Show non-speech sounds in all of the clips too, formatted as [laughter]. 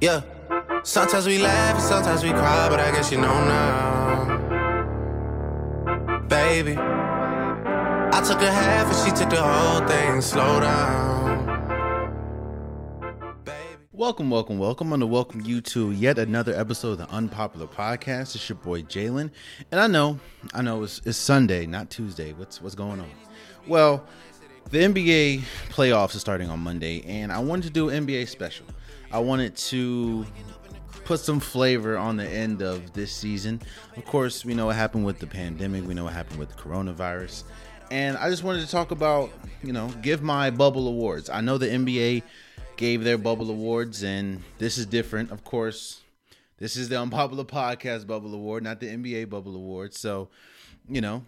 Yeah. Sometimes we laugh and sometimes we cry, but I guess you know now. Baby. I took a half and she took the whole thing. Slow down. Welcome, welcome, welcome. I want to welcome you to yet another episode of the Unpopular Podcast. It's your boy Jalen, and I know, I know it's, it's Sunday, not Tuesday. What's what's going on? Well, the NBA playoffs are starting on Monday, and I wanted to do an NBA special. I wanted to put some flavor on the end of this season. Of course, we know what happened with the pandemic. We know what happened with the coronavirus. And I just wanted to talk about, you know, give my bubble awards. I know the NBA gave their bubble awards, and this is different. Of course, this is the unpopular podcast bubble award, not the NBA bubble award. So, you know,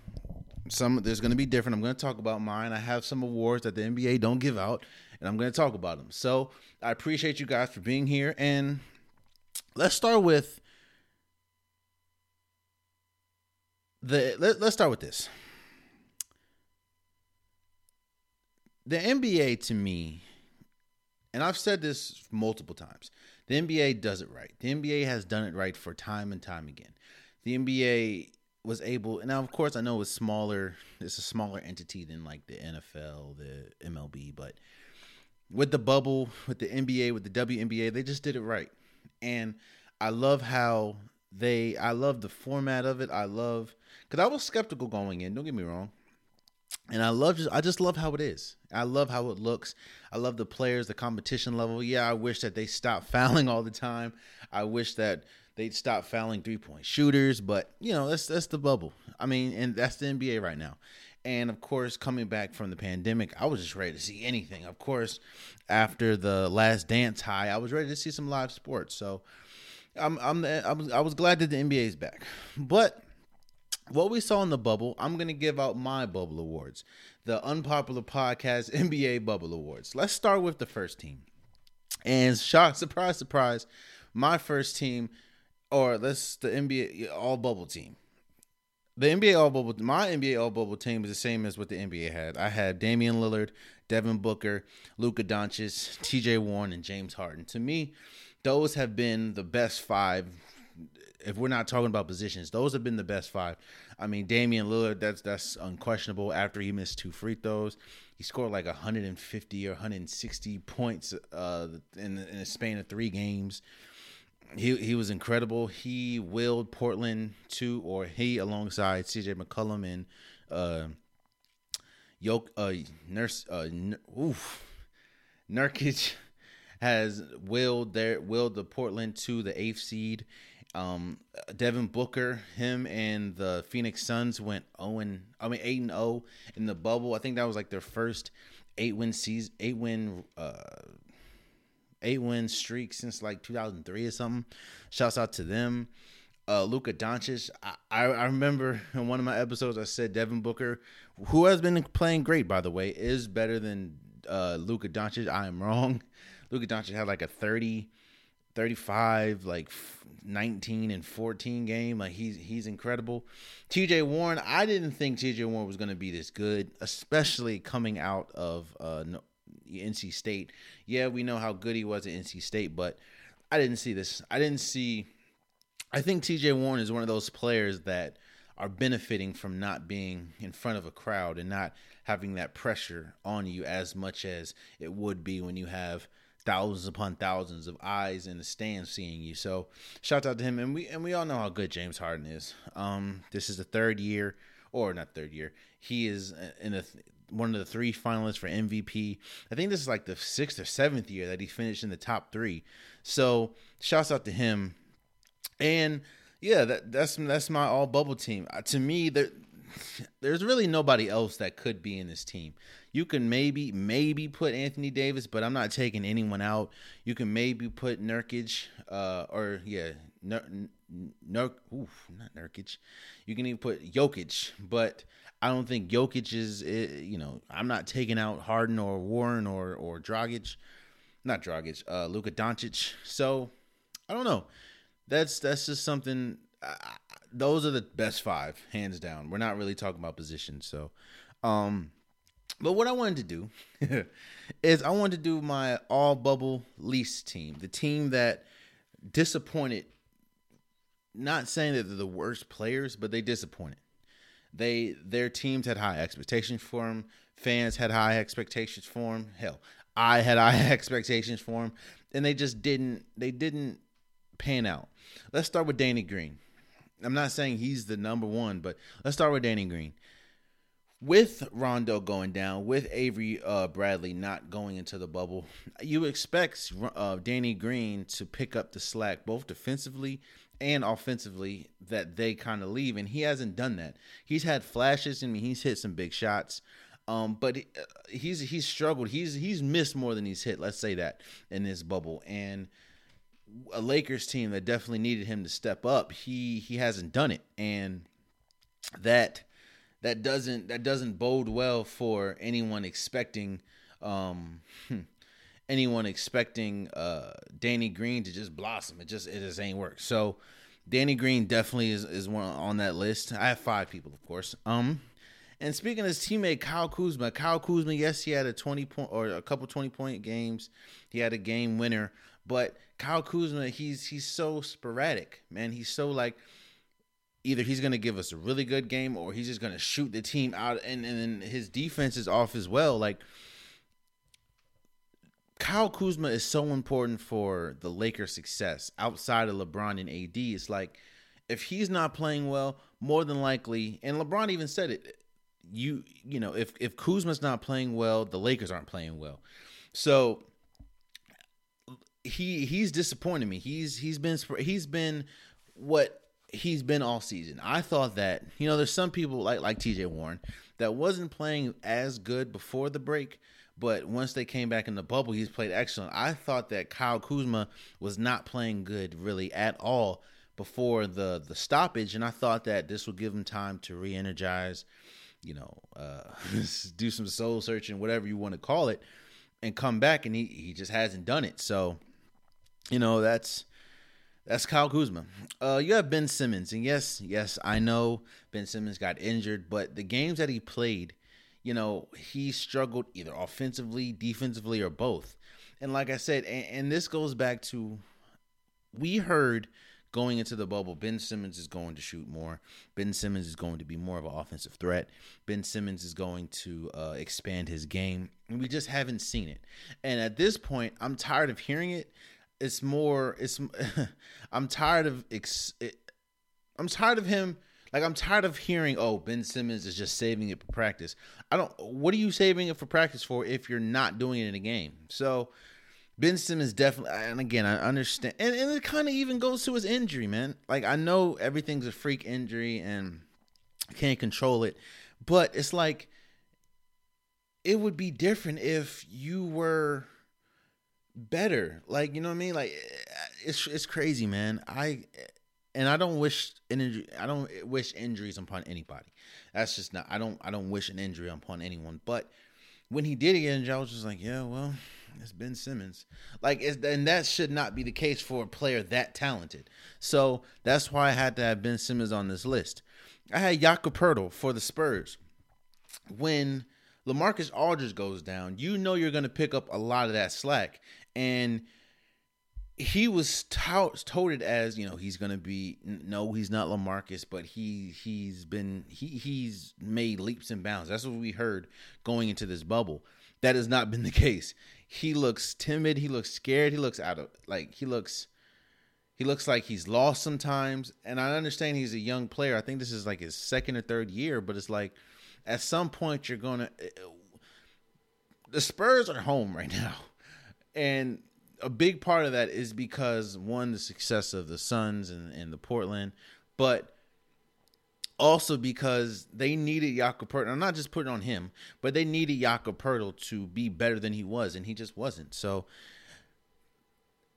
some there's going to be different. I'm going to talk about mine. I have some awards that the NBA don't give out, and I'm going to talk about them. So, I appreciate you guys for being here, and let's start with the let, let's start with this. The NBA to me and I've said this multiple times. The NBA does it right. The NBA has done it right for time and time again. The NBA was able, and now of course I know it's smaller. It's a smaller entity than like the NFL, the MLB, but with the bubble, with the NBA, with the WNBA, they just did it right. And I love how they. I love the format of it. I love because I was skeptical going in. Don't get me wrong and I love just I just love how it is. I love how it looks. I love the players, the competition level. Yeah, I wish that they stop [laughs] fouling all the time. I wish that they'd stop fouling three point shooters, but you know that's that's the bubble. I mean, and that's the NBA right now. And of course, coming back from the pandemic, I was just ready to see anything. Of course, after the last dance high, I was ready to see some live sports. So I'm I'm I was I was glad that the NBA is back, but what we saw in the bubble, I'm going to give out my bubble awards. The unpopular podcast [laughs] NBA bubble awards. Let's start with the first team. And shock, surprise, surprise, my first team, or let's the NBA all bubble team. The NBA all bubble, my NBA all bubble team is the same as what the NBA had. I had Damian Lillard, Devin Booker, Luka Doncic, T.J. Warren, and James Harden. To me, those have been the best five if we're not talking about positions, those have been the best five. I mean, Damian Lillard, that's that's unquestionable. After he missed two free throws, he scored like 150 or 160 points uh, in in a span of three games. He he was incredible. He willed Portland to, or he alongside C.J. McCollum and uh, Yoke uh, Nurse uh, n- oof Nurkic has willed their willed the Portland to the eighth seed um, Devin Booker, him and the Phoenix Suns went 0 I mean 8 and 0 in the bubble. I think that was like their first 8 win season, 8 win uh 8 win streak since like 2003 or something. Shouts out to them. Uh, Luka Doncic. I, I remember in one of my episodes I said Devin Booker, who has been playing great by the way, is better than uh, Luka Doncic. I am wrong. [laughs] Luka Doncic had like a 30 35 like 19 and 14 game like he's he's incredible TJ Warren I didn't think TJ Warren was going to be this good especially coming out of uh NC State yeah we know how good he was at NC State but I didn't see this I didn't see I think TJ Warren is one of those players that are benefiting from not being in front of a crowd and not having that pressure on you as much as it would be when you have thousands upon thousands of eyes in the stands seeing you. So shout out to him, and we and we all know how good James Harden is. Um, this is the third year, or not third year. He is in a one of the three finalists for MVP. I think this is like the sixth or seventh year that he finished in the top three. So shouts out to him, and yeah, that that's that's my all bubble team. Uh, to me, there there's really nobody else that could be in this team. You can maybe maybe put Anthony Davis, but I'm not taking anyone out. You can maybe put Nurkic, uh, or yeah, Nur, Nur, oof, not Nurkic. You can even put Jokic, but I don't think Jokic is. Eh, you know, I'm not taking out Harden or Warren or or Dragic, not Dragic, uh, Luka Doncic. So I don't know. That's that's just something. I, those are the best five, hands down. We're not really talking about positions, so. Um, but what I wanted to do [laughs] is I wanted to do my all bubble lease team, the team that disappointed. Not saying that they're the worst players, but they disappointed. They their teams had high expectations for him. Fans had high expectations for him. Hell, I had high [laughs] expectations for him, and they just didn't. They didn't pan out. Let's start with Danny Green. I'm not saying he's the number one, but let's start with Danny Green. With Rondo going down, with Avery uh, Bradley not going into the bubble, you expect uh, Danny Green to pick up the slack both defensively and offensively that they kind of leave, and he hasn't done that. He's had flashes. I mean, he's hit some big shots, um, but uh, he's he's struggled. He's he's missed more than he's hit. Let's say that in this bubble, and a Lakers team that definitely needed him to step up. He he hasn't done it, and that that doesn't that doesn't bode well for anyone expecting um, anyone expecting uh, Danny Green to just blossom. It just it just ain't work. So Danny Green definitely is is one on that list. I have five people, of course. Um. And speaking of his teammate Kyle Kuzma, Kyle Kuzma, yes, he had a twenty point or a couple twenty point games. He had a game winner, but Kyle Kuzma, he's he's so sporadic, man. He's so like either he's gonna give us a really good game or he's just gonna shoot the team out and, and then his defense is off as well. Like Kyle Kuzma is so important for the Lakers' success outside of LeBron and AD. It's like if he's not playing well, more than likely, and LeBron even said it, you you know, if if Kuzma's not playing well, the Lakers aren't playing well. So he he's disappointed me. He's he's been he's been what he's been all season. I thought that you know there's some people like like TJ Warren that wasn't playing as good before the break, but once they came back in the bubble, he's played excellent. I thought that Kyle Kuzma was not playing good really at all before the the stoppage, and I thought that this would give him time to re-energize, you know, uh, [laughs] do some soul searching, whatever you want to call it, and come back, and he he just hasn't done it. So you know, that's that's Kyle Kuzma. Uh, you have Ben Simmons, and yes, yes, I know Ben Simmons got injured, but the games that he played, you know, he struggled either offensively, defensively, or both. And like I said, and, and this goes back to we heard going into the bubble, Ben Simmons is going to shoot more. Ben Simmons is going to be more of an offensive threat. Ben Simmons is going to uh, expand his game. And we just haven't seen it. And at this point, I'm tired of hearing it it's more it's [laughs] I'm tired of ex, I'm tired of him like I'm tired of hearing oh Ben Simmons is just saving it for practice. I don't what are you saving it for practice for if you're not doing it in a game? So Ben Simmons definitely and again I understand and, and it kind of even goes to his injury, man. Like I know everything's a freak injury and can't control it, but it's like it would be different if you were better. Like, you know what I mean? Like it's it's crazy, man. I and I don't wish an injury I don't wish injuries upon anybody. That's just not I don't I don't wish an injury upon anyone. But when he did get injured, I was just like, yeah, well, it's Ben Simmons. Like, and that should not be the case for a player that talented. So that's why I had to have Ben Simmons on this list. I had Jakob Poeltl for the Spurs. When LaMarcus Aldridge goes down, you know you're going to pick up a lot of that slack and he was tout, touted as you know he's gonna be no he's not Lamarcus but he he's been he he's made leaps and bounds. That's what we heard going into this bubble. That has not been the case. He looks timid. He looks scared. He looks out of like he looks he looks like he's lost sometimes. And I understand he's a young player. I think this is like his second or third year but it's like at some point you're gonna eh, eh, the Spurs are home right [laughs] now. And a big part of that is because one, the success of the Suns and, and the Portland, but also because they needed Jakob Poeltl. I'm not just putting on him, but they needed Jakob Poeltl to be better than he was, and he just wasn't. So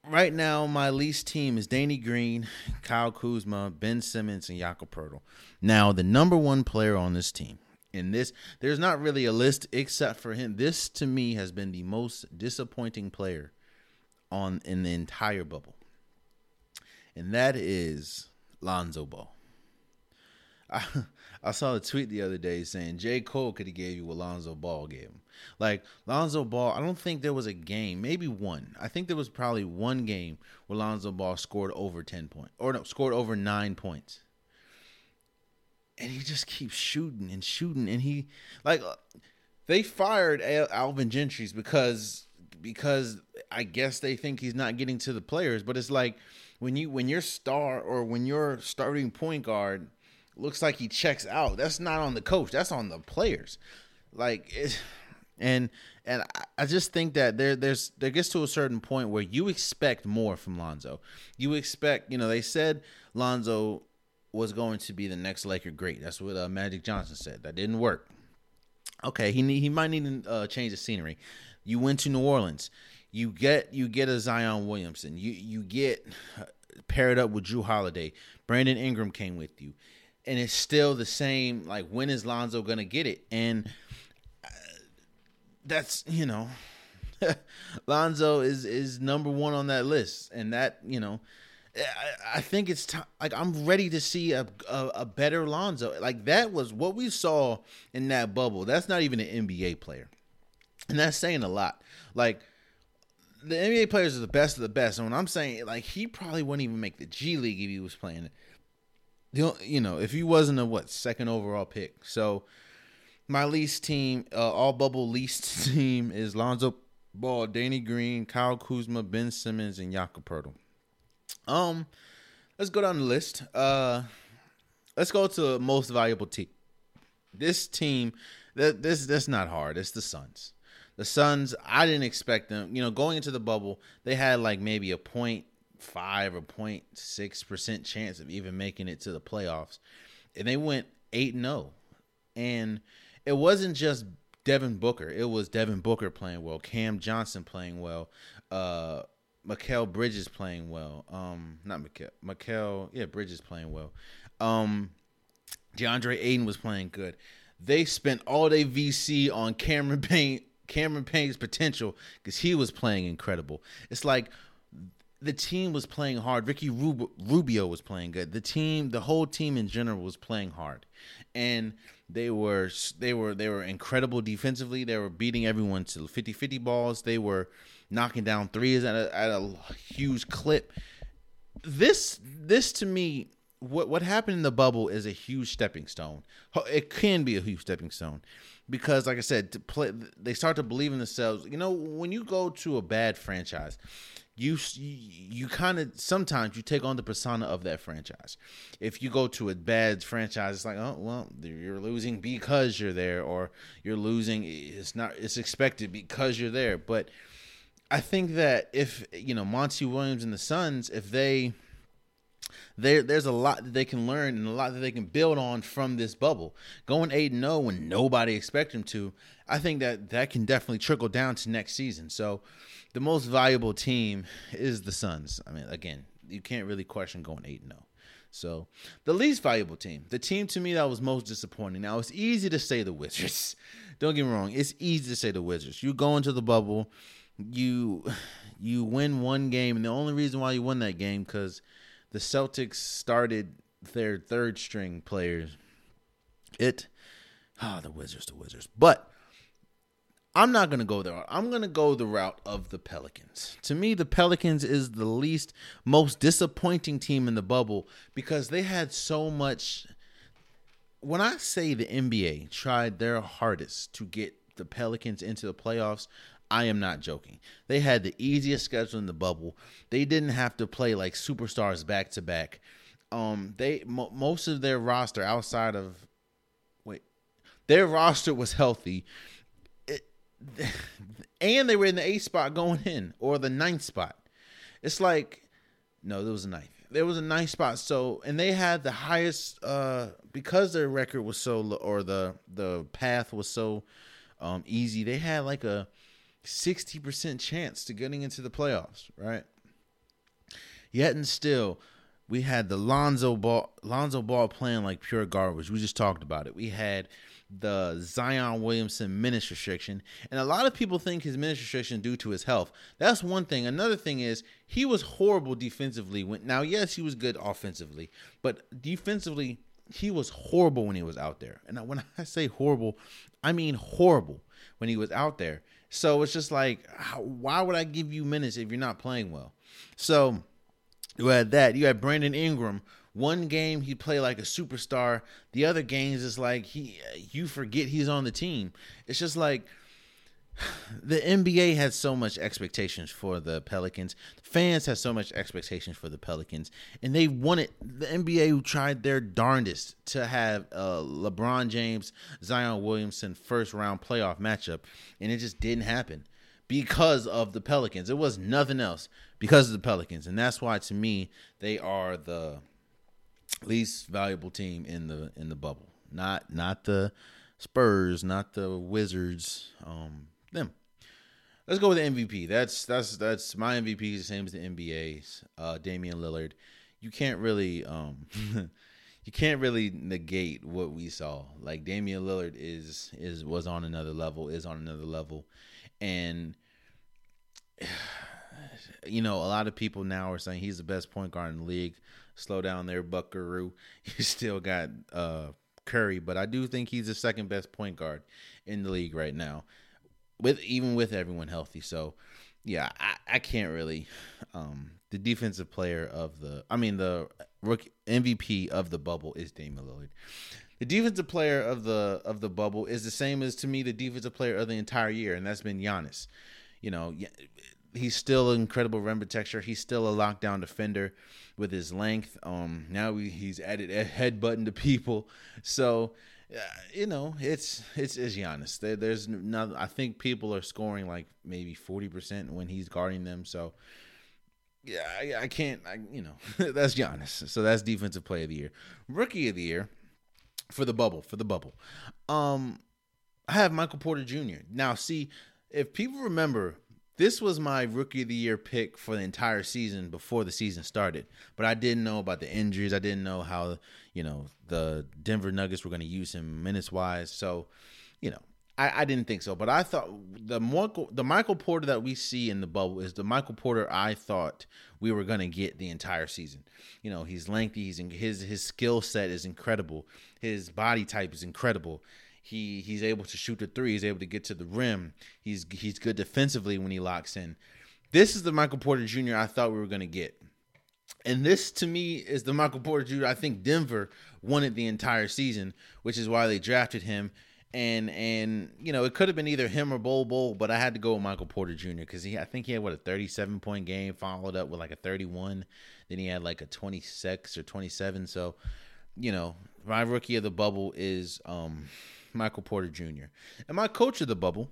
right now, my least team is Danny Green, Kyle Kuzma, Ben Simmons, and Jakob Poeltl. Now, the number one player on this team in this there's not really a list except for him this to me has been the most disappointing player on in the entire bubble and that is lonzo ball I, I saw a tweet the other day saying J. Cole could have gave you what Lonzo Ball gave him. Like Lonzo Ball, I don't think there was a game, maybe one. I think there was probably one game where Lonzo Ball scored over ten points, or no, scored over nine points. And he just keeps shooting and shooting, and he like uh, they fired Alvin Gentry's because because I guess they think he's not getting to the players, but it's like when you when your star or when your starting point guard looks like he checks out, that's not on the coach, that's on the players. Like it, and and I just think that there there's there gets to a certain point where you expect more from Lonzo. You expect, you know, they said Lonzo was going to be the next Laker great. That's what uh, Magic Johnson said. That didn't work. Okay, he need, he might need to uh, change the scenery. You went to New Orleans. You get you get a Zion Williamson. You you get paired up with Jrue Holiday. Brandon Ingram came with you, and it's still the same. Like when is Lonzo gonna get it? And uh, that's you know, [laughs] Lonzo is is number one on that list, and that you know. I, I think it's time. Like I'm ready to see a, a, a better Lonzo. Like that was what we saw in that bubble. That's not even an NBA player, and that's saying a lot. Like the NBA players are the best of the best. And when I'm saying like he probably wouldn't even make the G League if he was playing it. You know, if he wasn't a what second overall pick. So my least team, uh, all bubble least [laughs] team is Lonzo Ball, Danny Green, Kyle Kuzma, Ben Simmons, and Jakob Poeltl. Um, let's go down the list. Uh, let's go to most valuable team. This team, that this that's not hard. It's the Suns. The Suns, I didn't expect them. You know, going into the bubble, they had like maybe a point five or 06 percent chance of even making it to the playoffs, and they went eight and zero. Oh. And it wasn't just Devin Booker; it was Devin Booker playing well, Cam Johnson playing well, uh, Mikal Bridges playing well. Um, not Mikal, Mikal, yeah, Bridges playing well. Um, DeAndre Ayton was playing good. They spent all day VC on Cameron Payne Cameron Payne's potential because he was playing incredible. It's like the team was playing hard. Ricky Rubio was playing good. The team, the whole team in general was playing hard, and they were they were they were incredible defensively. They were beating everyone to 50-50 balls. They were knocking down threes at a, at a huge clip. This this to me what what happened in the bubble is a huge stepping stone. It can be a huge stepping stone because, like I said, play, they start to believe in themselves. You know, when you go to a bad franchise, you you kind of sometimes you take on the persona of that franchise. If you go to a bad franchise, it's like, oh well, you're losing because you're there, or you're losing. It's not. It's expected because you're there. But I think that if you know Monty Williams and the Suns, if they there there's a lot that they can learn and a lot that they can build on from this bubble. Going 8 and 0 when nobody expects them to, I think that that can definitely trickle down to next season. So the most valuable team is the Suns. I mean, again, you can't really question going 8 and 0. So the least valuable team, the team to me that was most disappointing. Now it's easy to say the Wizards. [laughs] Don't get me wrong, it's easy to say the Wizards. You go into the bubble, you you win one game, and the only reason why you won that game because the Celtics started their third string players. It, ah, oh, the Wizards, the Wizards. But I'm not going to go there. I'm going to go the route of the Pelicans. To me, the Pelicans is the least, most disappointing team in the bubble because they had so much. When I say the NBA tried their hardest to get the Pelicans into the playoffs, I am not joking. They had the easiest schedule in the bubble. They didn't have to play like superstars back to back. Um, they mo- most of their roster outside of wait, their roster was healthy, it, [laughs] and they were in the eighth spot going in or the ninth spot. It's like no, there was a ninth. There was a ninth spot. So and they had the highest uh because their record was so or the the path was so um easy. They had like a 60% chance to getting into the playoffs, right? Yet and still, we had the Lonzo ball, Lonzo ball playing like pure garbage. We just talked about it. We had the Zion Williamson minutes restriction, and a lot of people think his minutes restriction due to his health. That's one thing. Another thing is he was horrible defensively. When now, yes, he was good offensively, but defensively, he was horrible when he was out there. And when I say horrible, I mean horrible when he was out there. So it's just like, how, why would I give you minutes if you're not playing well? So you had that. You had Brandon Ingram. One game he played like a superstar. The other games is like he you forget he's on the team. It's just like the NBA had so much expectations for the Pelicans. Fans had so much expectations for the Pelicans, and they wanted the NBA who tried their darndest to have a LeBron James, Zion Williamson first round playoff matchup, and it just didn't happen because of the Pelicans. It was nothing else because of the Pelicans, and that's why to me they are the least valuable team in the in the bubble. Not not the Spurs, not the Wizards. Um, them. Let's go with the MVP. That's that's that's my MVP is the same as the NBA's. Uh, Damian Lillard. You can't really um, [laughs] you can't really negate what we saw. Like Damian Lillard is is was on another level, is on another level, and [sighs] you know a lot of people now are saying he's the best point guard in the league. Slow down there, Buckaroo. [laughs] You still got uh, Curry, but I do think he's the second best point guard in the league right now with even with everyone healthy. So yeah, I, I can't really. Um, the defensive player of the, I mean the rookie MVP of the bubble is Damian Lillard. The defensive player of the of the bubble is the same as to me the defensive player of the entire year, and that's been Giannis. You know, he's still incredible rim protector. He's still a lockdown defender with his length. Um, now he's added a headbutting to people. So you know, it's it's it's Giannis. There, there's not. I think people are scoring like maybe forty percent when he's guarding them. So yeah, I, I can't. I you know [laughs] that's Giannis. So that's defensive play of the year, rookie of the year for the bubble for the bubble. Um, I have Michael Porter Jr. Now, see if people remember this was my rookie of the year pick for the entire season before the season started. But I didn't know about the injuries. I didn't know how, you know, the Denver Nuggets were going to use him minutes wise. So, you know, I, I didn't think so. But I thought the Michael, the Michael Porter that we see in the bubble is the Michael Porter I thought we were going to get the entire season. You know, he's lengthy. He's in, his his skill set is incredible. His body type is incredible he he's able to shoot the three. He's able to get to the rim. He's he's good defensively when he locks in. This is the Michael Porter Jr. I thought we were to get. And this to me is the Michael Porter Jr. I think Denver wanted the entire season, which is why they drafted him. And and you know it could have been either him or Bol Bol, but I had to go with Michael Porter Jr. because he I think he had what a 37 point game followed up with like a 31, then he had like a 26 or 27. So you know my rookie of the bubble is um Michael Porter Jr. And my coach of the bubble,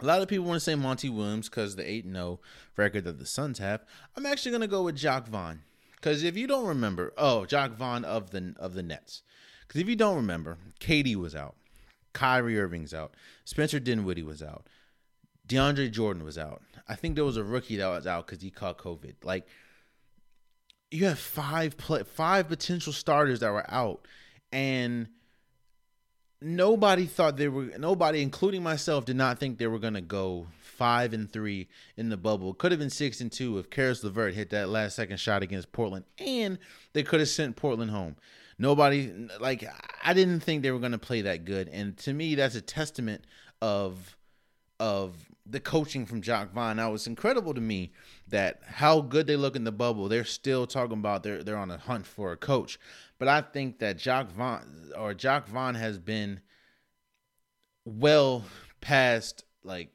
a lot of people want to say Monty Williams because the 8 0 record that the Suns have. I'm actually going to go with Jock Vaughn. Because if you don't remember, oh, Jock Vaughn of the of the Nets. Because if you don't remember, KD was out, Kyrie Irving's out, Spencer Dinwiddie was out, DeAndre Jordan was out. I think there was a rookie that was out because he caught COVID. Like you have five play, five potential starters that were out, and nobody thought they were nobody including myself did not think they were going to go 5 and 3 in the bubble. Could have been 6 and 2 if Caris LeVert hit that last second shot against Portland and they could have sent Portland home. Nobody like I didn't think they were going to play that good and to me that's a testament of of the coaching from Jacque Vaughn. Now it's incredible to me that how good they look in the bubble. They're still talking about they're they're on a hunt for a coach. But I think that Jock Vaughn or Jock Vaughn has been well past like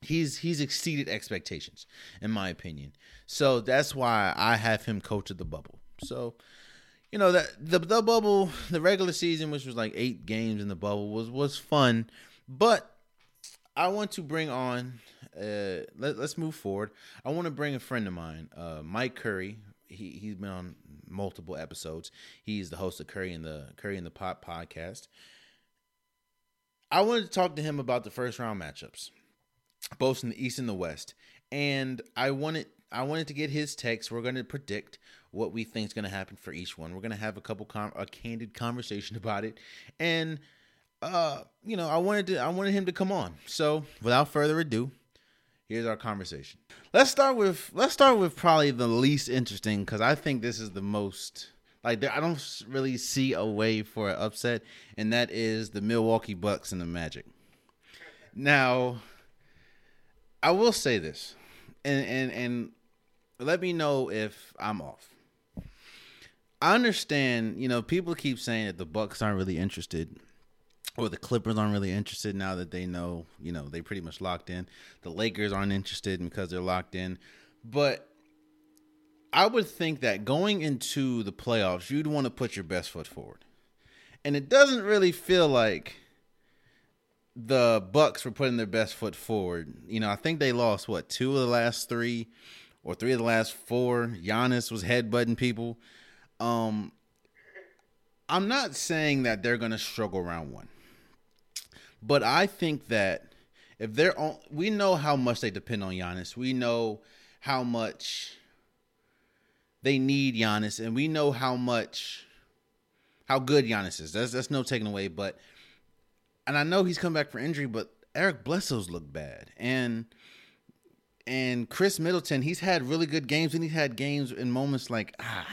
he's he's exceeded expectations in my opinion. So that's why I have him coach of the bubble. So you know that the the bubble, the regular season, which was like eight games in the bubble, was was fun. But I want to bring on. Uh, let, us move forward. I want to bring a friend of mine, uh, Mike Curry. He he's been on multiple episodes. He's the host of Curry and the Curry in the Pot podcast. I wanted to talk to him about the first round matchups, both in the East and the West, and I wanted I wanted to get his takes. We're going to predict what we think is going to happen for each one. We're going to have a couple com- a candid conversation [laughs] about it, and uh, you know, I wanted to I wanted him to come on. So, without further ado, here's our conversation. Let's start with let's start with probably the least interesting because I think this is the most Like I don't really see a way for an upset, and that is the Milwaukee Bucks and the Magic. Now, I will say this, and and and let me know if I'm off. I understand, you know, people keep saying that the Bucks aren't really interested or the Clippers aren't really interested now that they know, you know, they pretty much locked in. The Lakers aren't interested because they're locked in. But I would think that going into the playoffs, you'd want to put your best foot forward. And it doesn't really feel like the Bucks were putting their best foot forward. You know, I think they lost what, two of the last three or three of the last four. Giannis was headbutting people. Um I'm not saying that they're going to struggle round 1. But I think that if they're on, we know how much they depend on Giannis. We know how much they need Giannis, and we know how much how good Giannis is. That's that's no taking away. But and I know he's come back for injury, but Eric Bledsoe's look bad, and and Khris Middleton, he's had really good games, and he's had games in moments like ah,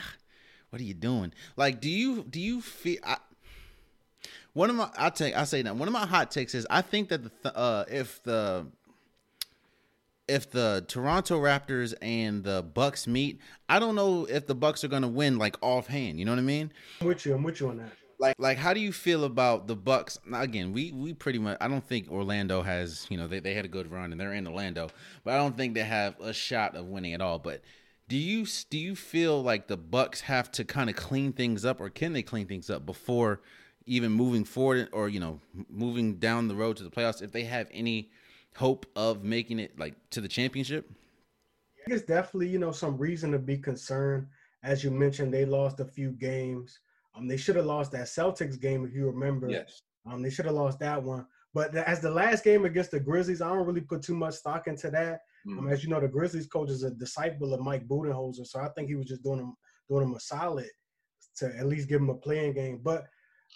what are you doing? Like, do you do you feel? I, one of my I take I say that one of my hot takes is I think that the uh, if the if the Toronto Raptors and the Bucks meet, I don't know if the Bucks are going to win like offhand. You know what I mean? I'm with you. I'm with you on that. Like, like, how do you feel about the Bucks? Now, again, we we pretty much. I don't think Orlando has. You know, they they had a good run and they're in Orlando, but I don't think they have a shot of winning at all. But do you do you feel like the Bucks have to kind of clean things up, or can they clean things up before even moving forward, or you know, moving down the road to the playoffs? If they have any hope of making it like to the championship? It's definitely, you know, some reason to be concerned. As you mentioned, they lost a few games. Um, they should have lost that Celtics game if you remember. Yes. Um, they should have lost that one. But as the last game against the Grizzlies, I don't really put too much stock into that. Mm. Um, as you know, the Grizzlies coach is a disciple of Mike Budenholzer, so I think he was just doing him doing him a solid to at least give him a playing game. But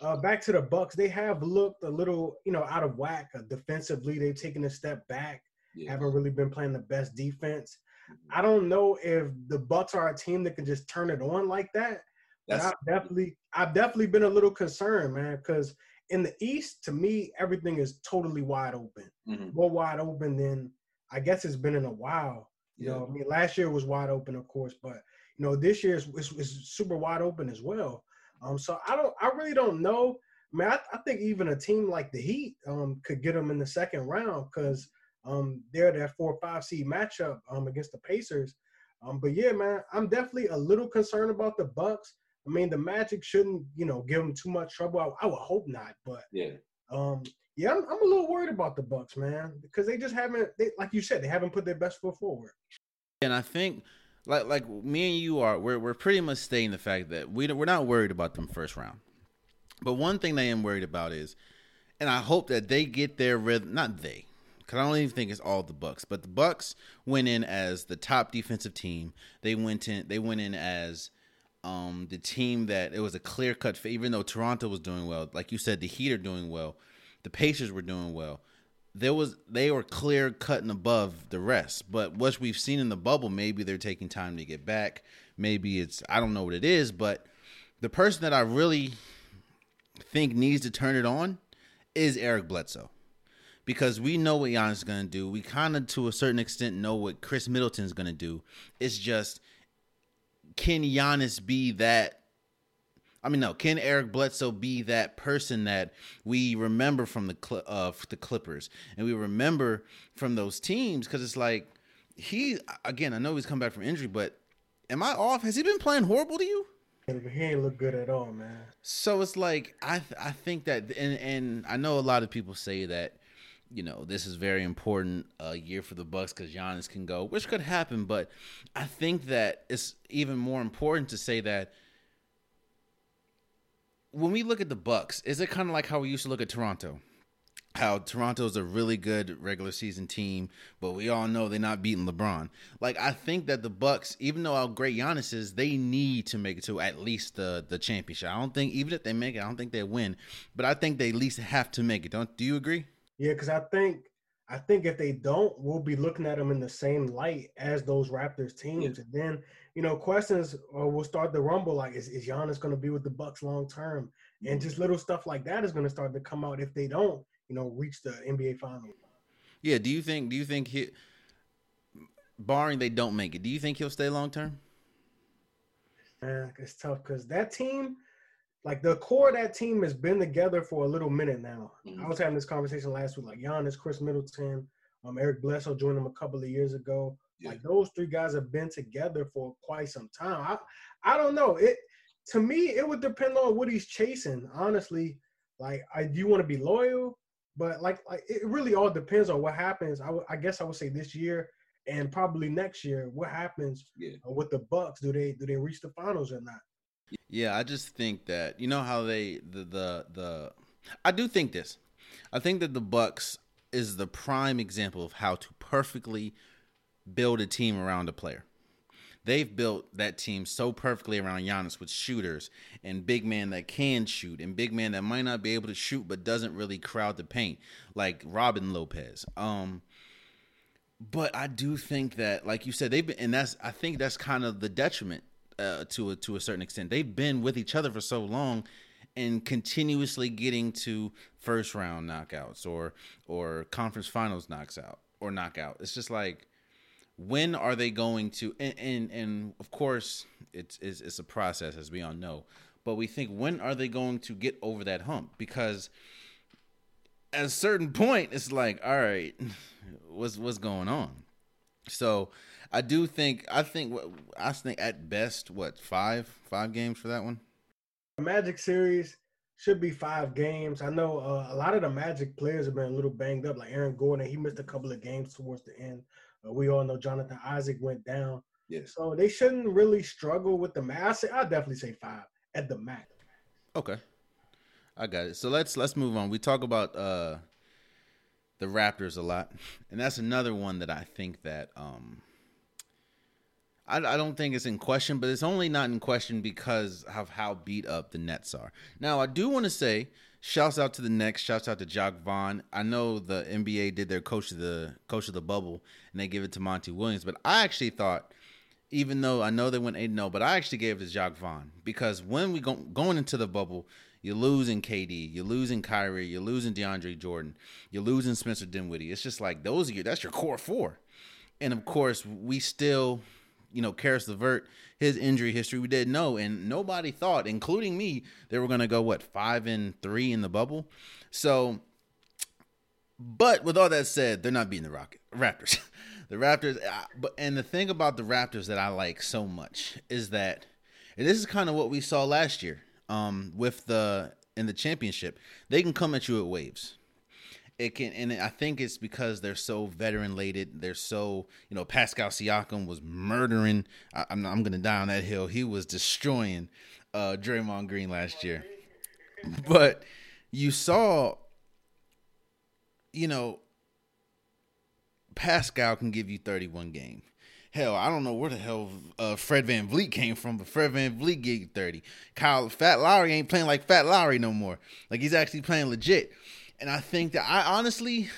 uh, back to the Bucks, they have looked a little, you know, out of whack uh, defensively. They've taken a step back. Yeah. Haven't really been playing the best defense. Mm-hmm. I don't know if the Bucks are a team that can just turn it on like that. That's, I've definitely, I've definitely been a little concerned, man, because in the East, to me, everything is totally wide open. Mm-hmm. More wide open than I guess it's been in a while. You yeah. know, I mean, last year was wide open, of course, but you know, this year is, is, is super wide open as well. Um, so I don't, I really don't know. I mean, I, I think even a team like the Heat um, could get them in the second round because um, they're that four or five seed matchup um, against the Pacers. Um, but yeah, man, I'm definitely a little concerned about the Bucks. I mean, the Magic shouldn't, you know, give them too much trouble. I, I would hope not, but yeah, um, yeah, I'm, I'm, a little worried about the Bucks, man, because they just haven't, they, like you said, they haven't put their best foot forward. And I think like like me and you are we're we're pretty much stating the fact that we we're not worried about them first round. But one thing I am worried about is, and I hope that they get their rhythm. Not they, because I don't even think it's all the Bucks. But the Bucks went in as the top defensive team. They went in. They went in as um, the team that it was a clear cut. Even though Toronto was doing well, like you said, the Heat are doing well. The Pacers were doing well there was they were clear cutting above the rest. But what we've seen in the bubble, maybe they're taking time to get back. Maybe it's I don't know what it is, but the person that I really think needs to turn it on is Eric Bledsoe. Because we know what Giannis is gonna do. We kind of to a certain extent know what Khris Middleton is gonna do. It's just can Giannis be that I mean, no. Can Eric Bledsoe be that person that we remember from the Cl- uh, the Clippers and we remember from those teams? Because it's like he again. I know he's come back from injury, but am I off? Has he been playing horrible to you? He ain't look good at all, man. So it's like I th- I think that and and I know a lot of people say that you know this is very important a uh, year for the Bucks because Giannis can go, which could happen. But I think that it's even more important to say that when we look at the Bucks, is it kind of like how we used to look at Toronto? How Toronto's a really good regular season team, but we all know they're not beating LeBron. Like I think that the Bucks, even though how great Giannis is, they need to make it to at least the the championship. I don't think even if they make it, I don't think they win, but I think they at least have to make it. Don't do you agree? Yeah, because I think I think if they don't, we'll be looking at them in the same light as those Raptors teams. Yeah. And then, you know, questions or will start to rumble like, is, is Giannis going to be with the Bucks long term? And just little stuff like that is going to start to come out if they don't, you know, reach the NBA Finals. Yeah. Do you think? Do you think he, barring they don't make it, do you think he'll stay long term? Man, it's tough because that team like the core of that team has been together for a little minute now. Mm-hmm. I was having this conversation last week, like Giannis, Khris Middleton, um, Eric Bledsoe joined them a couple of years ago. Yeah. Like those three guys have been together for quite some time. I, I don't know. It to me, it would depend on what he's chasing. Honestly, like I do want to be loyal, but like like it really all depends on what happens. I, w- I guess I would say this year and probably next year. What happens yeah. Uh, with the Bucks? Do they do they reach the finals or not? Yeah, I just think that you know how they the the the I do think this. I think that the Bucks is the prime example of how to perfectly build a team around a player. They've built that team so perfectly around Giannis with shooters and big man that can shoot and big man that might not be able to shoot but doesn't really crowd the paint, like Robin Lopez. Um, but I do think that, like you said, they've been, and that's I think that's kind of the detriment uh, to a, to a certain extent. They've been with each other for so long and continuously getting to first round knockouts or or conference finals knocks out or knockout. It's just like when are they going to and and, and of course it's, it's it's a process as we all know. But we think when are they going to get over that hump? Because at a certain point it's like, all right, [laughs] what's what's going on? So I do think I think I think at best what five five games for that one. The Magic series should be five games. I know uh, a lot of the Magic players have been a little banged up, like Aaron Gordon. He missed a couple of games towards the end. Uh, we all know Jonathan Isaac went down. Yes. So they shouldn't really struggle with the max. I definitely say five at the max. Okay, I got it. So let's let's move on. We talk about uh the Raptors a lot, [laughs] and that's another one that I think that um I, I don't think it's in question, but it's only not in question because of how beat up the Nets are. Now, I do want to say, shouts out to the Nets, shouts out to Jacque Vaughn. I know the NBA did their coach of the coach of the bubble, and they give it to Monty Williams, but I actually thought, even though I know they went 8 0, but I actually gave it to Jacque Vaughn because when we go going into the bubble, you're losing KD, you're losing Kyrie, you're losing DeAndre Jordan, you're losing Spencer Dinwiddie. It's just like those are your that's your core four. And of course, we still you know, Caris LeVert, his injury history, we didn't know, and nobody thought, including me, they were going to go what five and three in the bubble. So, but with all that said, they're not beating the Rocket Raptors. [laughs] the Raptors, but and the thing about the Raptors that I like so much is that, and this is kind of what we saw last year, um, with the in the championship, they can come at you at waves it can and I think it's because they're so veteran lated. They're so you know Pascal Siakam was murdering. I, am I'm, I'm gonna die on that hill. He was destroying uh, Draymond Green last year, but you saw, you know, Pascal can give you 31 game. Hell, I don't know where the hell uh, Fred VanVleet came from, but Fred VanVleet gave you 30. Kyle Fat Lowry ain't playing like Fat Lowry no more. Like he's actually playing legit and I think that I honestly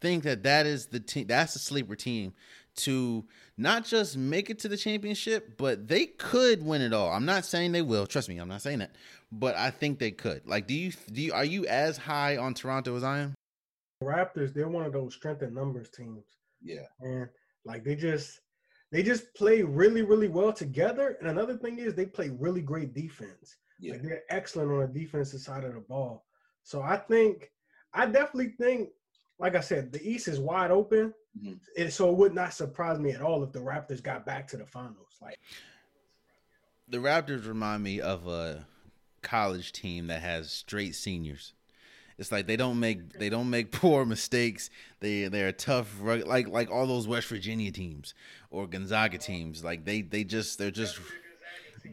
think that that is the team. That's the sleeper team to not just make it to the championship, but they could win it all. I'm not saying they will. Trust me, I'm not saying that, but I think they could. Like, do you do you are you as high on Toronto as I am? Raptors, they're one of those strength and numbers teams. Yeah, and like they just they just play really really well together. And another thing is they play really great defense. Yeah, like they're excellent on the defensive side of the ball. So I think I definitely think, like I said, the East is wide open, mm-hmm. and so it would not surprise me at all if the Raptors got back to the finals. Like the Raptors remind me of a college team that has straight seniors. It's like they don't make they don't make [laughs] poor mistakes. They they're tough, like like all those West Virginia teams or Gonzaga teams. Like they they just they're just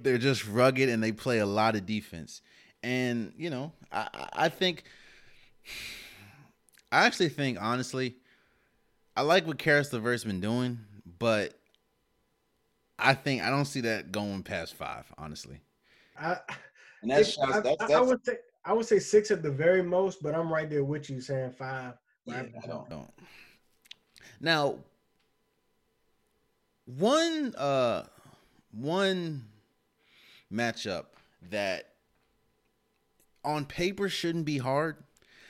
they're just rugged and they play a lot of defense. And you know, I I think I actually think, honestly, I like what Caris LeVert's been doing, but I think I don't see that going past five. Honestly, I, and that's, I, that's, that's, I, would say I would say six at the very most, but I'm right there with you saying five. Yeah, I don't. don't. Now, one uh one matchup that on paper shouldn't be hard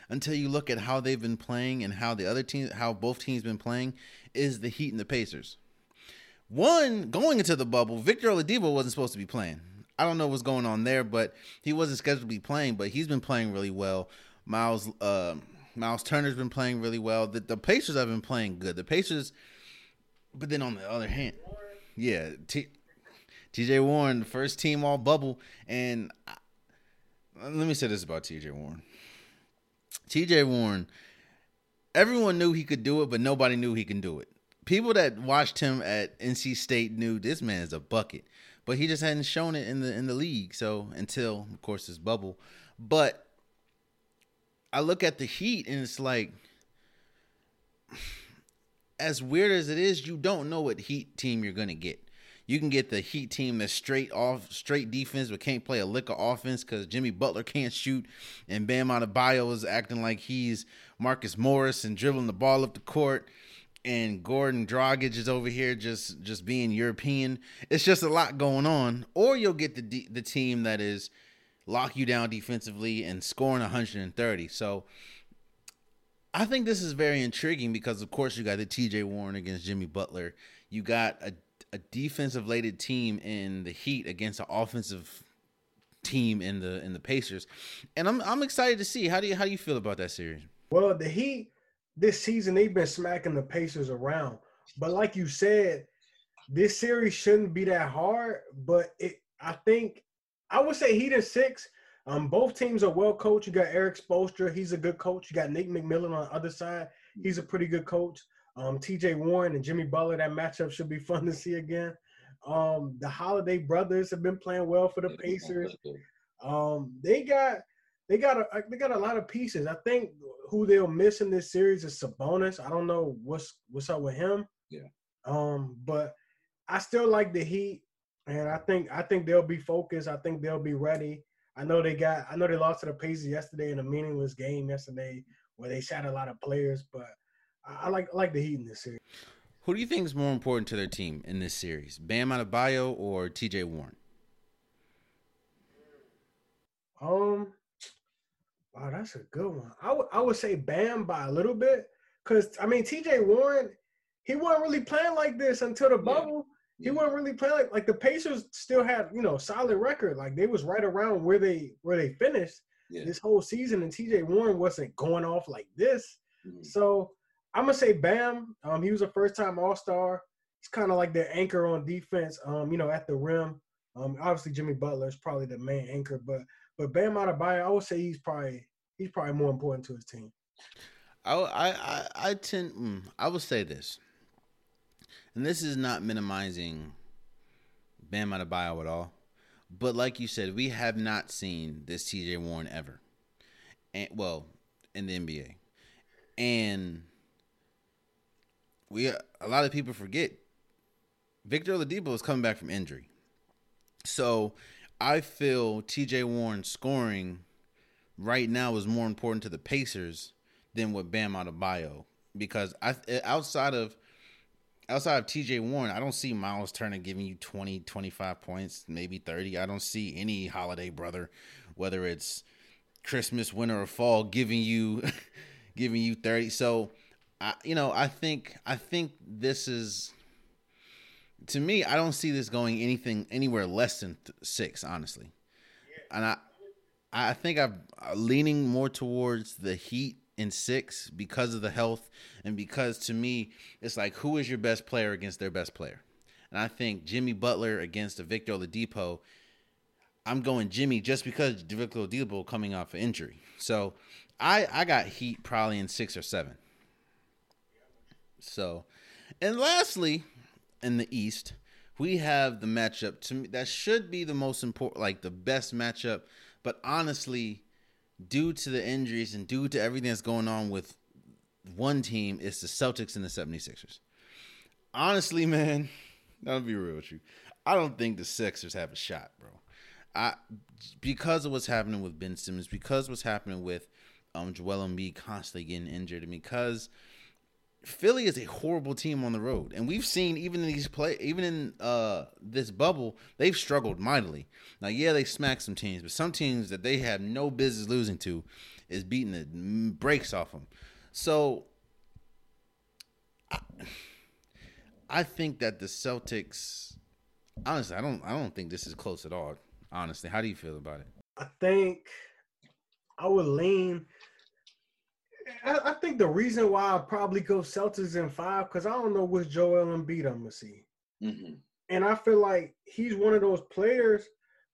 until you look at how they've been playing and how the other teams how both teams been playing is the Heat and the Pacers. One going into the bubble, Victor Oladipo wasn't supposed to be playing. I don't know what's going on there, but he wasn't scheduled to be playing, but he's been playing really well. Miles uh, Miles Turner's been playing really well. The, the Pacers have been playing good. The Pacers, but then on the other hand, yeah, T, TJ Warren, first team all bubble, and I, let me say this about TJ Warren. TJ Warren, everyone knew he could do it, but nobody knew he can do it. People that watched him at NC State knew this man is a bucket, but he just hadn't shown it in the in the league. So until of course his bubble, but I look at the Heat and it's like, [sighs] as weird as it is, you don't know what Heat team you're gonna get. You can get the Heat team that's straight off, straight defense, but can't play a lick of offense because Jimmy Butler can't shoot, and Bam Adebayo is acting like he's Marcus Morris and dribbling the ball up the court, and Goran Dragic is over here just just being European. It's just a lot going on. Or you'll get the the team that is lock you down defensively and scoring 130. So. I think this is very intriguing because, of course, you got the TJ Warren against Jimmy Butler. You got a a defensive laden team in the Heat against an offensive team in the in the Pacers, and I'm I'm excited to see how do you how do you feel about that series? Well, the Heat this season they've been smacking the Pacers around, but like you said, this series shouldn't be that hard. But it, I think I would say Heat is six. Um, both teams are well coached. You got Erik Spoelstra, he's a good coach. You got Nate McMillan on the other side, he's a pretty good coach. Um, TJ Warren and Jimmy Butler, that matchup should be [laughs] fun to see again. Um, the Holiday brothers have been playing well for the Pacers. Um, they got they got a they got a lot of pieces. I think who they'll miss in this series is Sabonis. I don't know what's what's up with him. Yeah. Um, but I still like the Heat, and I think I think they'll be focused. I think they'll be ready. I know they got I know they lost to the Pacers yesterday in a meaningless game yesterday where they sat a lot of players, but I like I like the Heat in this series. Who do you think is more important to their team in this series, Bam Adebayo or T.J. Warren? Um, wow, that's a good one. I would I would say Bam by a little bit, cause I mean T.J. Warren, he wasn't really playing like this until the bubble. Yeah. He wasn't really playing like like the Pacers still had you know solid record, like they was right around where they where they finished yeah. this whole season, and T.J. Warren wasn't going off like this. Mm-hmm. So I'm gonna say Bam. Um, he was a first time All Star. He's kind of like their anchor on defense. Um, you know, at the rim. Um, obviously Jimmy Butler is probably the main anchor, but but Bam Adebayo, I would say he's probably he's probably more important to his team. I I I, tend mm, I will say this, and this is not minimizing Bam Adebayo at all, but like you said, we have not seen this T.J. Warren ever, and well in the NBA, and we a lot of people forget Victor Oladipo is coming back from injury. So I feel TJ Warren scoring right now is more important to the Pacers than what Bam Adebayo because I outside of outside of TJ Warren, I don't see Miles Turner giving you 20, 25 points, maybe 30. I don't see any holiday brother, whether it's Christmas, winter, or fall, giving you [laughs] giving you 30. So I, you know, I think I think this is to me. I don't see this going anything anywhere less than th- six, honestly. And I, I think I'm uh, leaning more towards the Heat in six because of the health and because to me it's like who is your best player against their best player, and I think Jimmy Butler against a Victor Oladipo. I'm going Jimmy just because Victor Oladipo coming off an injury. So I I got Heat probably in six or seven. So, and lastly, in the East, we have the matchup to me that should be the most important, like the best matchup. But honestly, due to the injuries and due to everything that's going on with one team, it's the Celtics and the 76ers. Honestly, [laughs] man, I'll be real with you. I don't think the Sixers have a shot, bro. I because of what's happening with Ben Simmons, because what's happening with um Joel Embiid constantly getting injured, and because Philly is a horrible team on the road, and we've seen even in these play, even in uh, this bubble, they've struggled mightily. Now, yeah, they smacked some teams, but some teams that they have no business losing to is beating the brakes off them. So, I, I think that the Celtics, honestly, I don't, I don't think this is close at all. Honestly, how do you feel about it? I think I would lean I, I, think the reason why I probably go Celtics in five because I don't know which Joel Embiid I'm gonna see, mm-hmm. and I feel like he's one of those players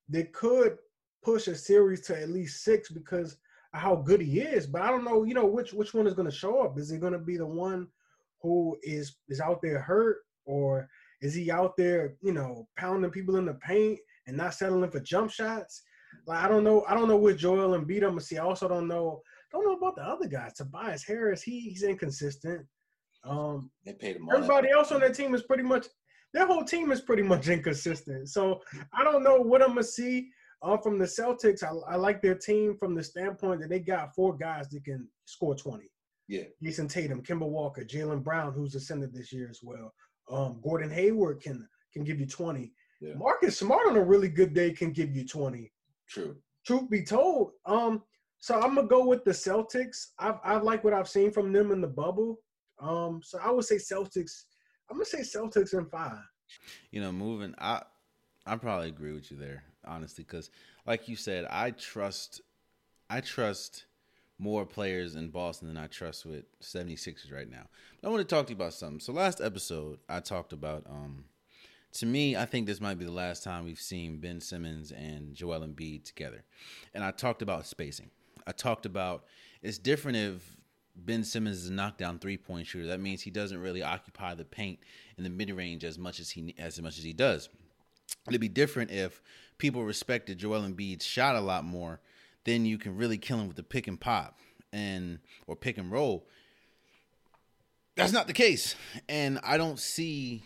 that could push a series to at least six because of how good he is. But I don't know, you know, which which one is gonna show up. Is he gonna be the one who is is out there hurt, or is he out there, you know, pounding people in the paint and not settling for jump shots? Like I don't know, I don't know which Joel Embiid I'm gonna see. I also don't know don't know about the other guys. Tobias Harris, he, he's inconsistent. Um, they paid him. Everybody else on that team is pretty much their whole team is pretty much [laughs] inconsistent. So I don't know what I'm gonna see uh, from the Celtics. I, I, like their team from the standpoint that they got four guys that can score 20. Yeah. Jayson Tatum, Kemba Walker, Jaylen Brown, who's ascended this year as well. Um, Gordon Hayward can can give you 20. Yeah. Marcus Smart on a really good day can give you 20. True. Truth be told, um, so I'm gonna go with the Celtics. I I like what I've seen from them in the bubble. Um, so I would say Celtics. I'm gonna say Celtics in five. You know, moving. I I probably agree with you there, honestly, because like you said, I trust I trust more players in Boston than I trust with 76ers right now. But I want to talk to you about something. So last episode, I talked about um to me, I think this might be the last time we've seen Ben Simmons and Joel Embiid together. And I talked about spacing. I talked about it's different if Ben Simmons is a knockdown three point shooter. That means he doesn't really occupy the paint in the mid range as much as he as much as he does. It'd be different if people respected Joel Embiid's shot a lot more. Then you can really kill him with the pick and pop and or pick and roll. That's not the case, and I don't see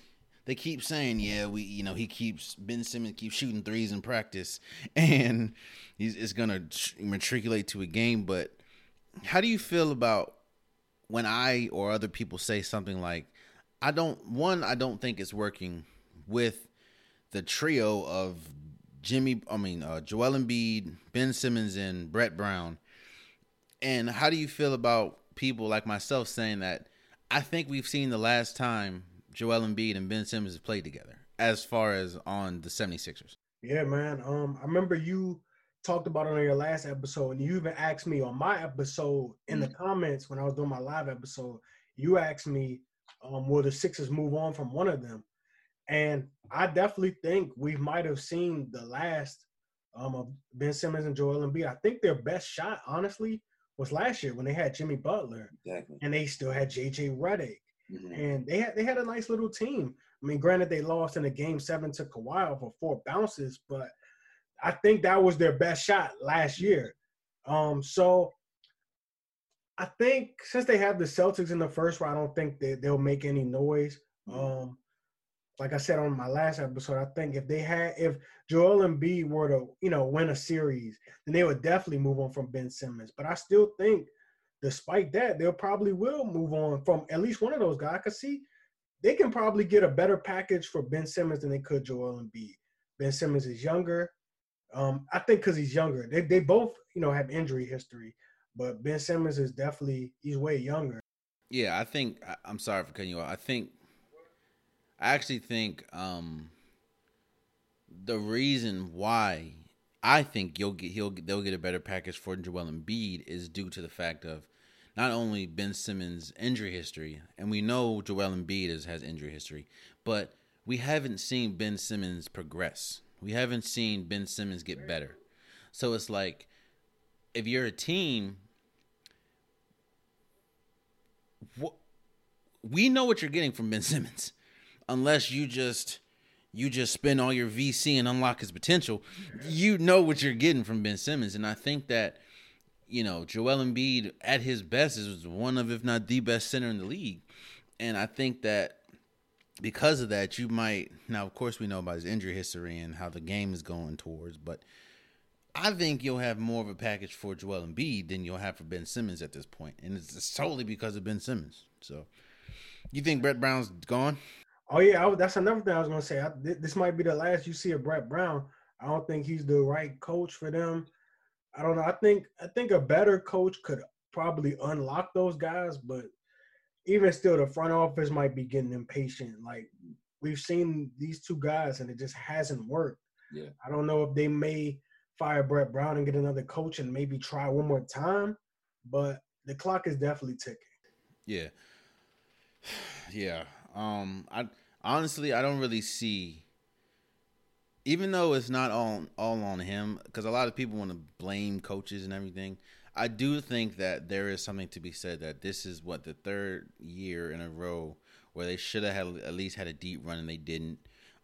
they keep saying, yeah, we, you know, he keeps Ben Simmons keeps shooting threes in practice, [laughs] and he's gonna matriculate to a game. But how do you feel about when I or other people say something like, I don't one, I don't think it's working with the trio of Jimmy, I mean, uh, Joel Embiid, Ben Simmons, and Brett Brown. And how do you feel about people like myself saying that I think we've seen the last time Joel Embiid and Ben Simmons have played together as far as on the 76ers. Yeah, man. Um, I remember you talked about it on your last episode, and you even asked me on my episode in the comments when I was doing my live episode. You asked me, um, will the Sixers move on from one of them? And I definitely think we might have seen the last um, of Ben Simmons and Joel Embiid. I think their best shot, honestly, was last year when they had Jimmy Butler, exactly. and they still had JJ Redick. Mm-hmm. And they had they had a nice little team. I mean, granted, they lost in a game seven to Kawhi for four bounces, but I think that was their best shot last year. Um, so I think since they have the Celtics in the first round, I don't think they, they'll make any noise. Mm-hmm. Um, like I said on my last episode, I think if they had if Joel Embiid were to, you know, win a series, then they would definitely move on from Ben Simmons. But I still think despite that, they'll probably will move on from at least one of those guys. I could see they can probably get a better package for Ben Simmons than they could Joel Embiid. Ben Simmons is younger. Um, I think because he's younger. They they both you know have injury history, but Ben Simmons is definitely he's way younger. Yeah, I think I'm sorry for cutting you off. I think I actually think um, the reason why I think you'll get he'll they'll get a better package for Joel Embiid is due to the fact of not only Ben Simmons' injury history, and we know Joel Embiid is, has injury history, but we haven't seen Ben Simmons progress. We haven't seen Ben Simmons get better. So it's like if you're a team, what we know what you're getting from Ben [laughs] Simmons, unless you just you just spend all your VC and unlock his potential, you know what you're getting from Ben Simmons. And I think that, you know, Joel Embiid at his best is one of, if not the best center in the league. And I think that because of that, you might now, of course, we know about his injury history and how the game is going towards, but I think you'll have more of a package for Joel Embiid than you'll have for Ben Simmons at this point, and it's, solely because of Ben Simmons. So You think Brett Brown's gone? Oh yeah, I, that's another thing I was gonna say. I, this might be the last you see of Brett Brown. I don't think he's the right coach for them. I don't know. I think I think a better coach could probably unlock those guys, but even still, the front office might be getting impatient. Like we've seen these two guys, and it just hasn't worked. Yeah. I don't know if they may fire Brett Brown and get another coach and maybe try one more time, but the clock is definitely ticking. Yeah. [sighs] Yeah. Um I honestly I don't really see even though it's not all all on him cuz a lot of people want to blame coaches and everything. I do think that there is something to be said that this is what the third year in a row where they should have had at least had a deep run and they didn't.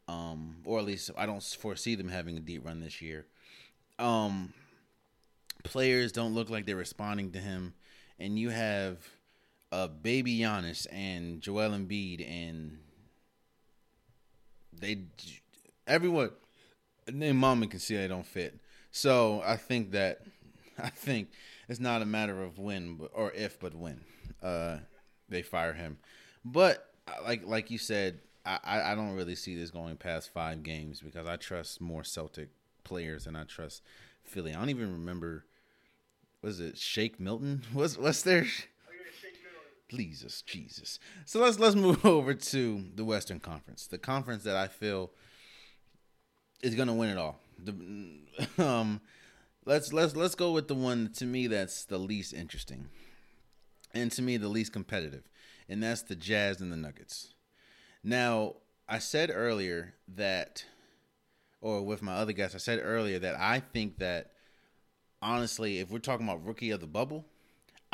Um, or at least I don't foresee them having a deep run this year. Um, players don't look like they're responding to him, and you have a baby Giannis and Joel Embiid, and they everyone name mama can see they don't fit. So I think that [laughs] I think it's not a matter of when or if, but when uh, they fire him. But like like you said, I, I don't really see this going past five games because I trust more Celtic players than I trust Philly. I don't even remember. Was it Shake Milton? [laughs] What's what's their? Jesus, Jesus. So let's let's move [laughs] over to the Western Conference, the conference that I feel is going to win it all. The, [laughs] um, let's let's let's go with the one to me that's the least interesting, and to me the least competitive, and that's the Jazz and the Nuggets. Now, I said earlier that, or with my other guests, I said earlier that I think that honestly, if we're talking about rookie of the bubble,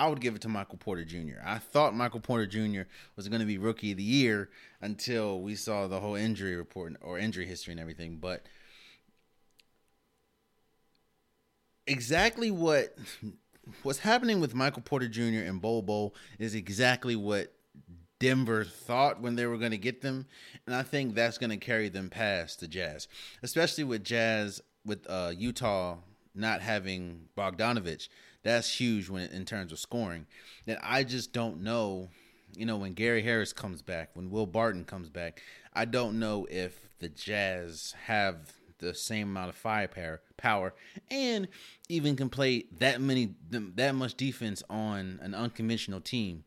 I would give it to Michael Porter Jr. I thought Michael Porter Jr. was going to be rookie of the year until we saw the whole injury report or injury history and everything. But exactly what what's happening with Michael Porter Jr. and Bol Bol is exactly what Denver thought when they were going to get them, and I think that's going to carry them past the Jazz, especially with Jazz with uh, Utah not having Bogdanovich. That's huge when in terms of scoring. That I just don't know. You know, when Gary Harris comes back, when Will Barton comes back, I don't know if the Jazz have the same amount of firepower, power, and even can play that many that much defense on an unconventional team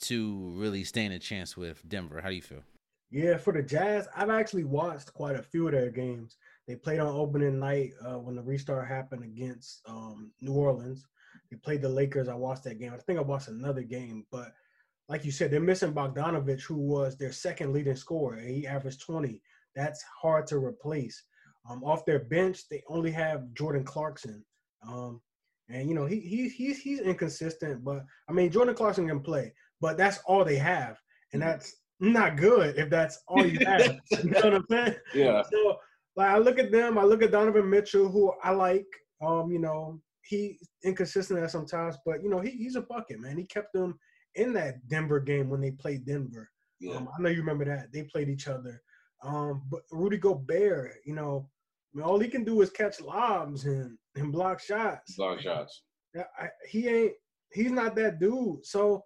to really stand a chance with Denver. How do you feel? Yeah, for the Jazz, I've actually watched quite a few of their games. They played on opening night uh, when the restart happened against um, New Orleans. They played the Lakers. I watched that game. I think I watched another game, but like you said, they're missing Bogdanovich, who was their second leading scorer. He averaged 20. That's hard to replace. Um, off their bench, they only have Jordan Clarkson. Um, and you know he, he he's he's inconsistent, but I mean Jordan Clarkson can play, but that's all they have, and mm-hmm. that's not good if that's all you have. [laughs] you know what I'm saying? Yeah. So like I look at them, I look at Donovan Mitchell, who I like. Um, you know, he inconsistent at sometimes, but you know he, he's a bucket man. He kept them in that Denver game when they played Denver. Yeah. Um, I know you remember that they played each other. Um, but Rudy Gobert, you know, I mean, all he can do is catch lobs and, and block shots. Block shots. I, he ain't. He's not that dude. So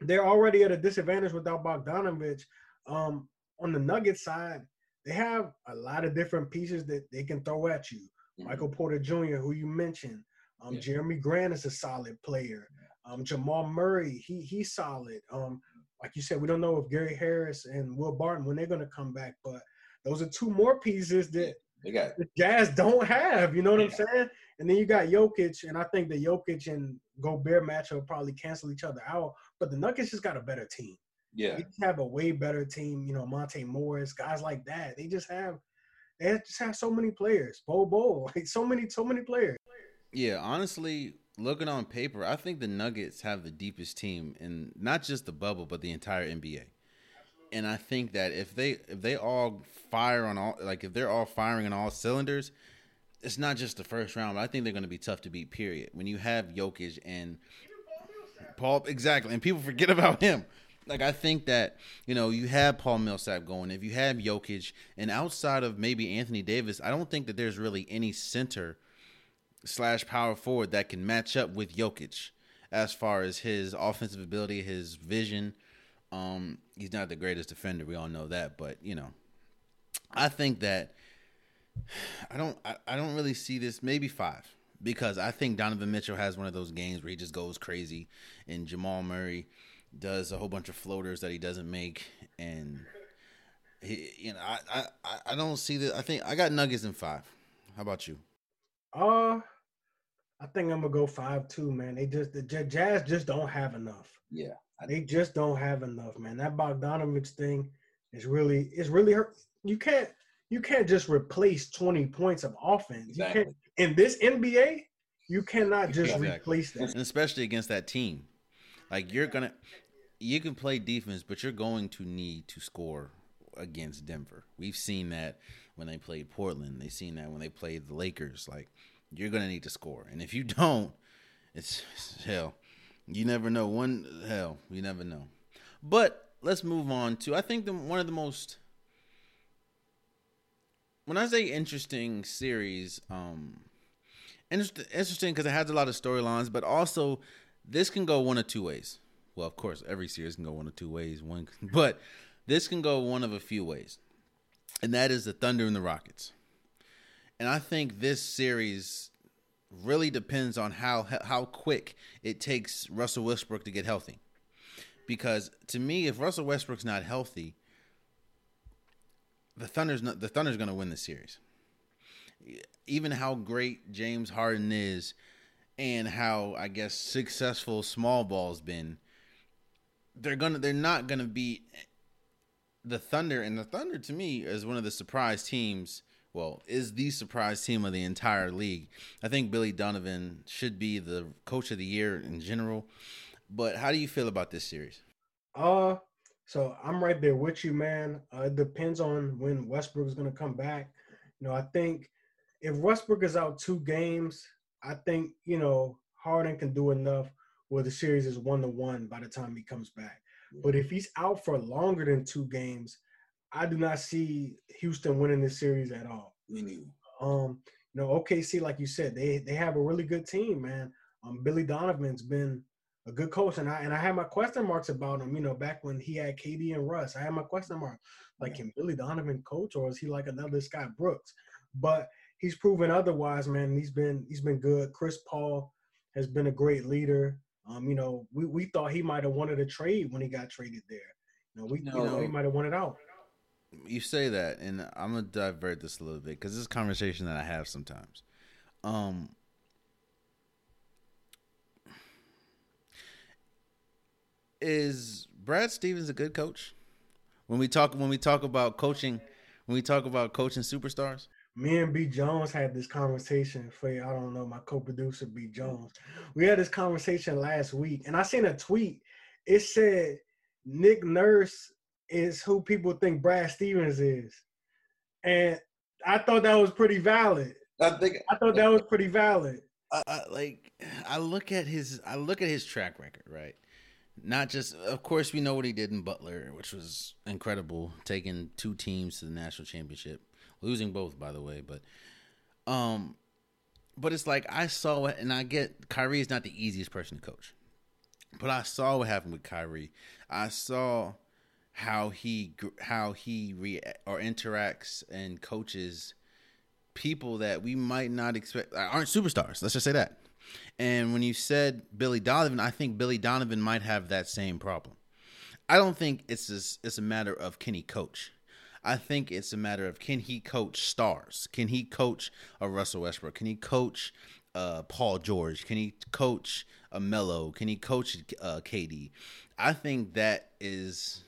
they're already at a disadvantage without Bogdanovich. Um, on the Nuggets side, they have a lot of different pieces that they can throw at you. Mm-hmm. Michael Porter Jr., who you mentioned. Um, yeah. Jerami Grant is a solid player. Um, Jamal Murray, he he's solid. Um, like you said, we don't know if Gary Harris and Will Barton when they're going to come back, but those are two more pieces that they got the Jazz don't have. You know what yeah. I'm saying? And then you got Jokic, and I think the Jokic and Gobert matchup probably cancel each other out. But the Nuggets just got a better team. Yeah, they have a way better team. You know, Monte Morris, guys like that. They just have, they just have so many players. Bol Bol, [laughs] like so many, so many players. Yeah, honestly, looking on paper, I think the Nuggets have the deepest team in not just the bubble, but the entire NBA and I think that if they if they all fire on all like if they're all firing on all cylinders, it's not just the first round. But I think they're going to be tough to beat. Period. When you have Jokic and Paul, exactly, and people forget about him. Like I think that you know you have Paul Millsap going. If you have Jokic and outside of maybe Anthony Davis, I don't think that there's really any center slash power forward that can match up with Jokic as far as his offensive ability, his vision Um, he's not the greatest defender. We all know that, but you know, I think that I don't. I, I don't really see this. Maybe five because I think Donovan Mitchell has one of those games where he just goes crazy, and Jamal Murray does a whole bunch of floaters that he doesn't make, and he, you know, I, I, I don't see that. I think I got Nuggets in five. How about you? Uh, I think I'm gonna go five two, man. They just the Jazz just don't have enough. Yeah, they just don't have enough, man. That Bogdanovich thing is really it's really hurt. You can't you can't just replace 20 points of offense. Exactly. You can't in this NBA, you cannot just exactly. replace that. And especially against that team. Like you're gonna you can play defense, but you're going to need to score against Denver. We've seen that when they played Portland. They've seen that when they played the Lakers. Like you're gonna need to score, and if you don't, it's, it's hell. You never know. One hell, you never know. But let's move on to I think the one of the most when I say interesting series, um, interesting interesting because it has a lot of storylines, but also this can go one of two ways. Well, of course, every series can go one of two ways. One, [laughs] but this can go one of a few ways, and that is the Thunder and the Rockets. And I think this series really depends on how how quick it takes Russell Westbrook to get healthy. Because to me, if Russell Westbrook's not healthy, the Thunder's not, the Thunder's going to win the series. Even how great James Harden is, and how I guess successful small ball's been, they're gonna they're not gonna beat the Thunder. And the Thunder to me is one of the surprise teams. Well, is the surprise team of the entire league. I think Billy Donovan should be the coach of the year in general. But how do you feel about this series? Uh, so I'm right there with you, man. Uh, it depends on when Westbrook is going to come back. You know, I think if Westbrook is out two games, I think you know Harden can do enough where the series is one to one by the time he comes back. But if he's out for longer than two games, I do not see Houston winning this series at all. Um, you know, OKC, like you said, they they have a really good team, man. Um, Billy Donovan's been a good coach, and I and I had my question marks about him. You know, back when he had KD and Russ, I had my question mark. Like, can Billy Donovan coach, or is he like another Scott Brooks? But he's proven otherwise, man. He's been he's been good. Chris Paul has been a great leader. Um, you know, we, we thought he might have wanted a trade when he got traded there. You know, we no. you know he might have wanted out. You say that, and I'm gonna divert this a little bit because this is a conversation that I have sometimes. Um, is Brad Stevens a good coach? When we talk when we talk about coaching, when we talk about coaching superstars, me and B Jones had this conversation for I don't know my co-producer B mm. Jones. We had this conversation last week, and I seen a tweet. It said Nick Nurse is who people think Brad Stevens is, and I thought that was pretty valid. I think I thought that was pretty valid. I, I, like I look at his I look at his track record, right? not just of course we know what he did in Butler, which was incredible, taking two teams to the national championship, losing both by the way, but um but it's like I saw it and I get Kyrie is not the easiest person to coach. But I saw what happened with Kyrie. I saw how he how he re or interacts and coaches people that we might not expect aren't superstars. Let's just say that. And when you said Billy Donovan, I think Billy Donovan might have that same problem. I don't think it's a, it's a matter of can he coach. I think it's a matter of can he coach stars? Can he coach a Russell Westbrook? Can he coach uh, Paul George? Can he coach a Melo? Can he coach uh, KD? I think that is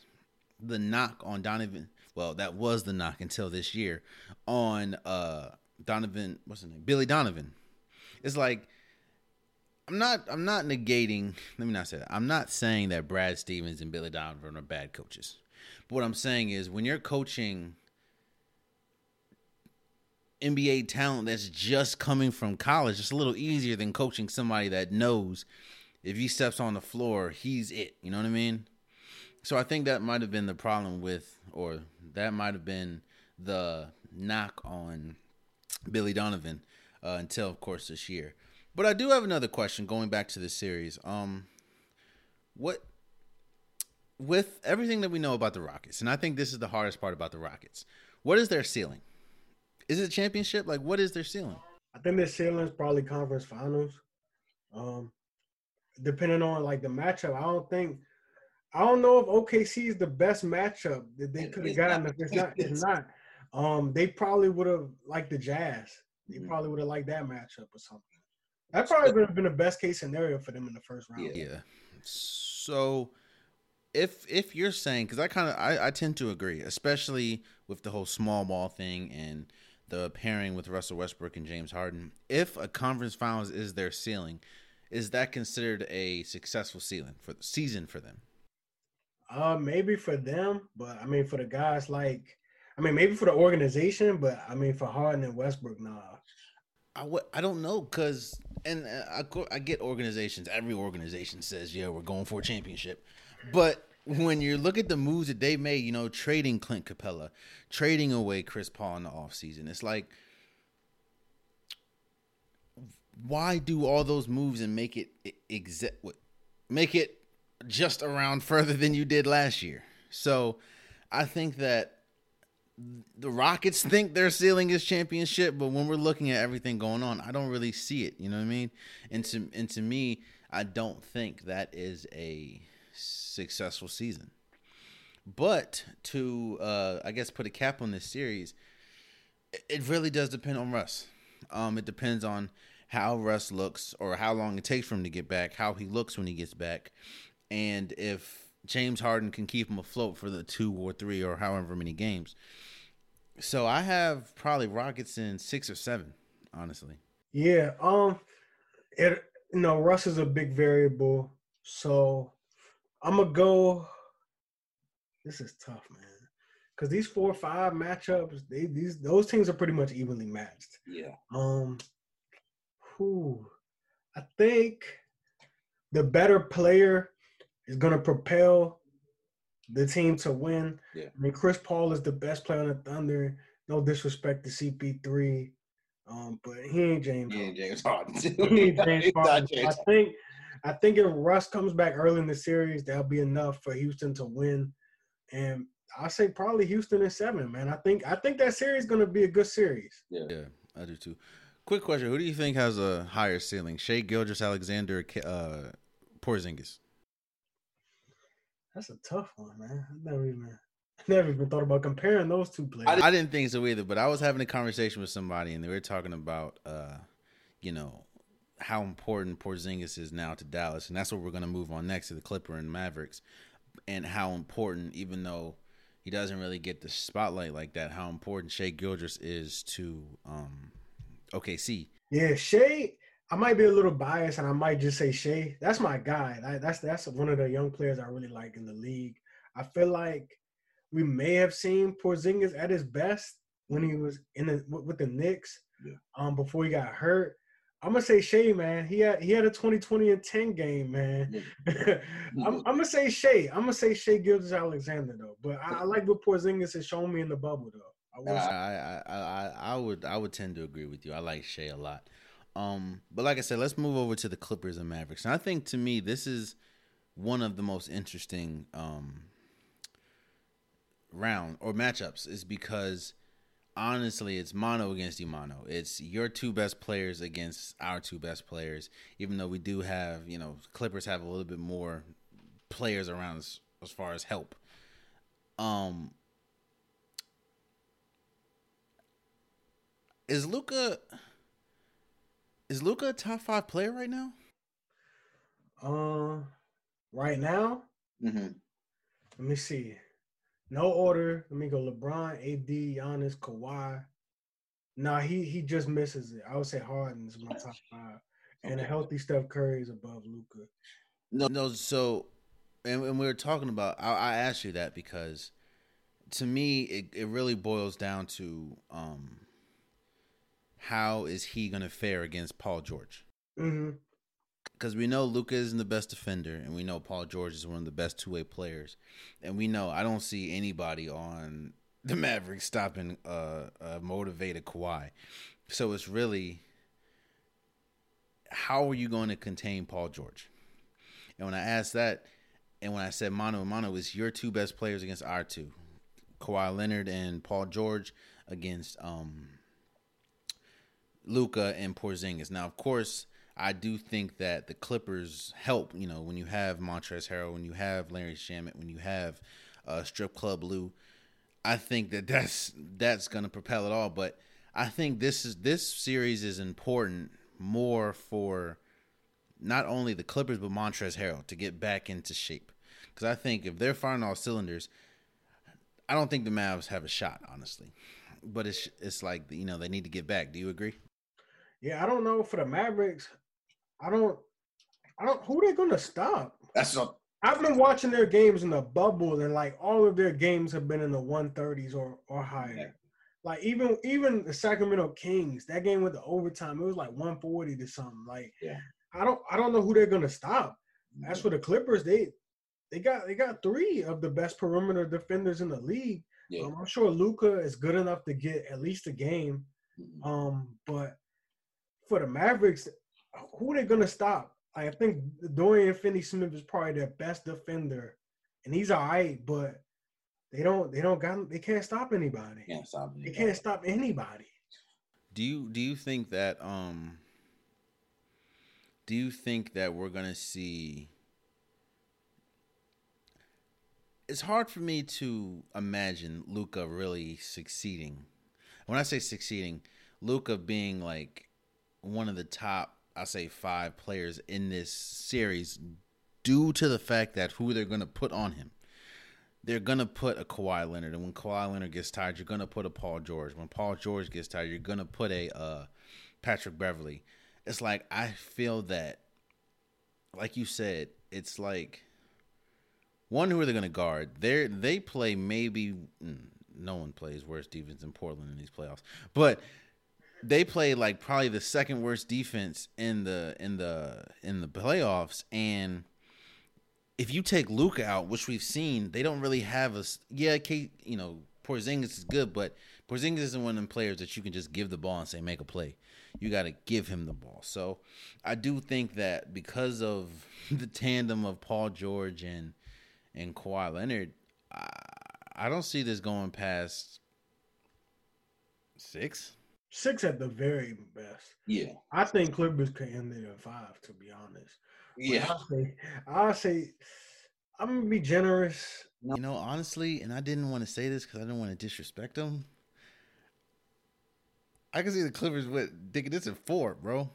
the knock on Donovan. Well, that was the knock until this year on uh, Donovan. What's his name? Billy Donovan. It's like I'm not I'm not negating let me not say that. I'm not saying that Brad Stevens and Billy Donovan are bad coaches. What I'm saying is when you're coaching NBA talent that's just coming from college, it's a little easier than coaching somebody that knows if he steps on the floor, he's it. You know what I mean? So I think that might have been the problem with, or that might have been the knock on Billy Donovan uh, until, of course, this year. But I do have another question going back to the series. Um, what with everything that we know about the Rockets, and I think this is the hardest part about the Rockets. What is their ceiling? Is it championship? Like, what is their ceiling? I think their ceiling is probably conference finals. Um, depending on like the matchup, I don't think. I don't know if OKC is the best matchup that they could have gotten. If it's [laughs] not, it's not. Um, they probably would have liked the Jazz. They mm-hmm. probably would have liked that matchup or something. That probably would have been the best case scenario for them in the first round. Yeah. So if if you're saying because I kind of I, I tend to agree, especially with the whole small ball thing and the pairing with Russell Westbrook and James Harden. If a conference finals is their ceiling, is that considered a successful ceiling for the season for them? Uh, maybe for them, but I mean for the guys like, I mean maybe for the organization, but I mean for Harden and Westbrook, nah. I w- I don't know because and uh, I I get organizations. Every organization says, "Yeah, we're going for a championship," but when you look at the moves that they made, you know, trading Clint Capela, trading away Chris Paul in the offseason, it's like, why do all those moves and make it exit, make it just around further than you did last year? So, I think that the Rockets think their ceiling is championship, but when we're looking at everything going on, I don't really see it. You know what I mean? And to and to me, I don't think that is a successful season. But to uh, I guess put a cap on this series, it really does depend on Russ. Um, it depends on how Russ looks or how long it takes for him to get back, how he looks when he gets back, and if James Harden can keep him afloat for the two or three or however many games. So I have probably Rockets in six or seven, honestly. Yeah. Um it you know, Russ is a big variable. So I'm gonna go. This is tough, man. Because these four or five matchups, they these those teams are pretty much evenly matched. Yeah. Um. Who? I think the better player is gonna propel the team to win. Yeah. I mean, Chris Paul is the best player on the Thunder. No disrespect to CP3, um, but he ain't James. He ain't James [laughs] Harden. he ain't James [laughs] Harden. I think I think if Russ comes back early in the series, that'll be enough for Houston to win. And I say probably Houston in seven, man. I think I think that series is gonna be a good series. Yeah, yeah, I do too. Quick question: Who do you think has a higher ceiling, Shai Gilgeous-Alexander, uh, Porzingis? That's a tough one, man. I never even, never even thought about comparing those two players. I didn't think so either, but I was having a conversation with somebody, and they were talking about, uh, you know, how important Porzingis is now to Dallas, and that's what we're going to move on next to the Clipper and Mavericks, and how important, even though he doesn't really get the spotlight like that, how important Shai Gilgeous is to um, OKC. Yeah, Shai. I might be a little biased, and I might just say Shai. That's my guy. That's that's one of the young players I really like in the league. I feel like we may have seen Porzingis at his best when he was in the with the Knicks, yeah. um, before he got hurt. I'm gonna say Shai, man. He had he had a 2020 and 10 game, man. [laughs] I'm, I'm, gonna say Shai. I'm gonna say Shai Gilgeous-Alexander though. But I, I, like what Porzingis has shown me in the bubble though. I, I, I, I, I would I would tend to agree with you. I like Shai a lot. Um, but like I said, let's move over to the Clippers and Mavericks. And I think to me this is one of the most interesting um round or matchups is because honestly, it's mono against Imano. It's your two best players against our two best players. Even though we do have, you know, Clippers have a little bit more players around as, as far as help. Um, is Luka is Luka a top five player right now? Uh, right now. Mm-hmm. Let me see. No order. Let me go. LeBron, AD, Giannis, Kawhi. Nah, he he just misses it. I would say Harden is my top five, and a healthy Steph Curry is above Luka. No, no. So, and, and we were talking about. I, I, asked you that because, to me, it, it really boils down to um, how is he going to fare against Paul George? Mm-hmm because we know Luka isn't the best defender, and we know Paul George is one of the best two way players, and we know I don't see anybody on the [laughs] Mavericks stopping uh, a motivated Kawhi. So it's really how are you going to contain Paul George? And when I asked that, And when I said mano a mano, it's your two best players against our two, Kawhi Leonard and Paul George against um, Luka and Porzingis. Now, of course, I do think that the Clippers help. You know, when you have Montrezl Harrell, when you have Landry Shamet, when you have uh, Strip Club Lou, I think that that's that's going to propel it all. But I think this is this series is important more for not only the Clippers but Montrezl Harrell to get back into shape. Because I think if they're firing all cylinders, I don't think the Mavs have a shot, honestly. But it's it's like you know they need to get back. Do you agree? Yeah, I don't know for the Mavericks. I don't, I don't. Who they gonna stop? That's not. I've been watching their games in the bubble, and like all of their games have been in the 130s or or higher. Yeah. Like even even the Sacramento Kings, that game with the overtime, it was like 140 to something. Like yeah. I don't I don't know who they're gonna stop. As for the Clippers, they they got they got three of the best perimeter defenders in the league. Yeah. Um, I'm sure Luka is good enough to get at least a game. Mm-hmm. Um, but for the Mavericks, who are they gonna stop? Like, I think Dorian Finney-Smith is probably their best defender, and he's all right, but they don't they don't got they can't stop anybody. Can't stop anybody. They can't stop anybody. Do you do you think that um do you think that we're gonna see it's hard for me to imagine Luka really succeeding. When I say succeeding, Luka being like one of the top, I say five players in this series, due to the fact that who they're going to put on him. They're gonna put a Kawhi Leonard, and when Kawhi Leonard gets tired, you're gonna put a Paul George. When Paul George gets tired, you're gonna put a uh, Patrick Beverley. It's like I feel that, like you said, it's like one who are they going to guard? They they play maybe mm, no one plays worse defense in Portland in these playoffs, but they play like probably the second worst defense in the in the in the playoffs and if you take Luka out, which we've seen, they don't really have a yeah, Kate, you know, Porzingis is good, but Porzingis isn't one of them players that you can just give the ball and say make a play. You got to give him the ball. So I do think that because of [laughs] the tandem of Paul George and and Kawhi Leonard, I, I don't see this going past six. Six at the very best. Yeah. I think Clippers can end it at five, to be honest. Yeah. I'll say, I'll say I'm gonna be generous. You know, honestly, and I didn't want to say this because I didn't want to disrespect them. I can see the Clippers with digging this at four, bro.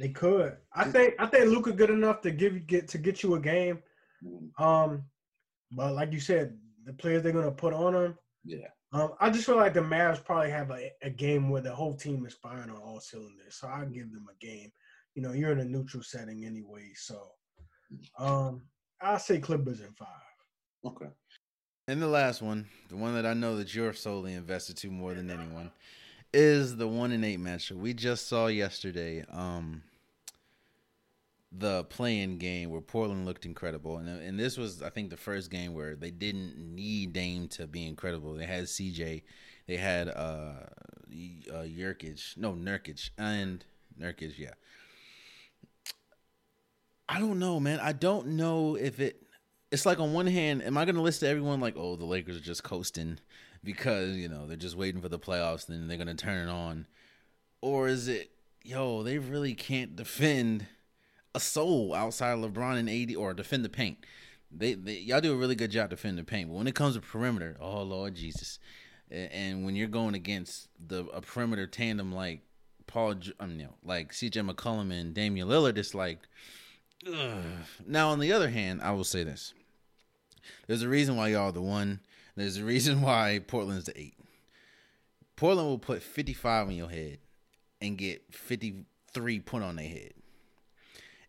They could. I think I think Luka good enough to give you get to get you a game. Mm-hmm. Um, but like you said, the players they're gonna put on them. Yeah. Um, I just feel like the Mavs probably have a, a game where the whole team is firing on all cylinders. So I give them a game. You know, you're in a neutral setting anyway. So um I'll say Clippers in five. Okay. And the last one, the one that I know that you're solely invested to more than anyone, is the one in eight matchup. We just saw yesterday. Um the play-in game where Portland looked incredible, and and this was I think the first game where they didn't need Dame to be incredible. They had CJ, they had uh, uh Jurkic, no Nurkic, and Nurkic, yeah. I don't know, man. I don't know if it. It's like on one hand, am I going to list to everyone like, oh, the Lakers are just coasting because you know they're just waiting for the playoffs, then they're going to turn it on, or is it, yo, they really can't defend a soul outside of LeBron and AD or defend the paint. They, they y'all do a really good job defending the paint, but when it comes to perimeter, oh Lord Jesus, and when you're going against the a perimeter tandem like Paul, I mean, um, you know, like CJ McCollum and Damian Lillard, it's like. Ugh. Now, on the other hand, I will say this: there's a reason why y'all the one. There's a reason [laughs] why Portland's the eight. Portland will put 55 on your head and get 53 put on their head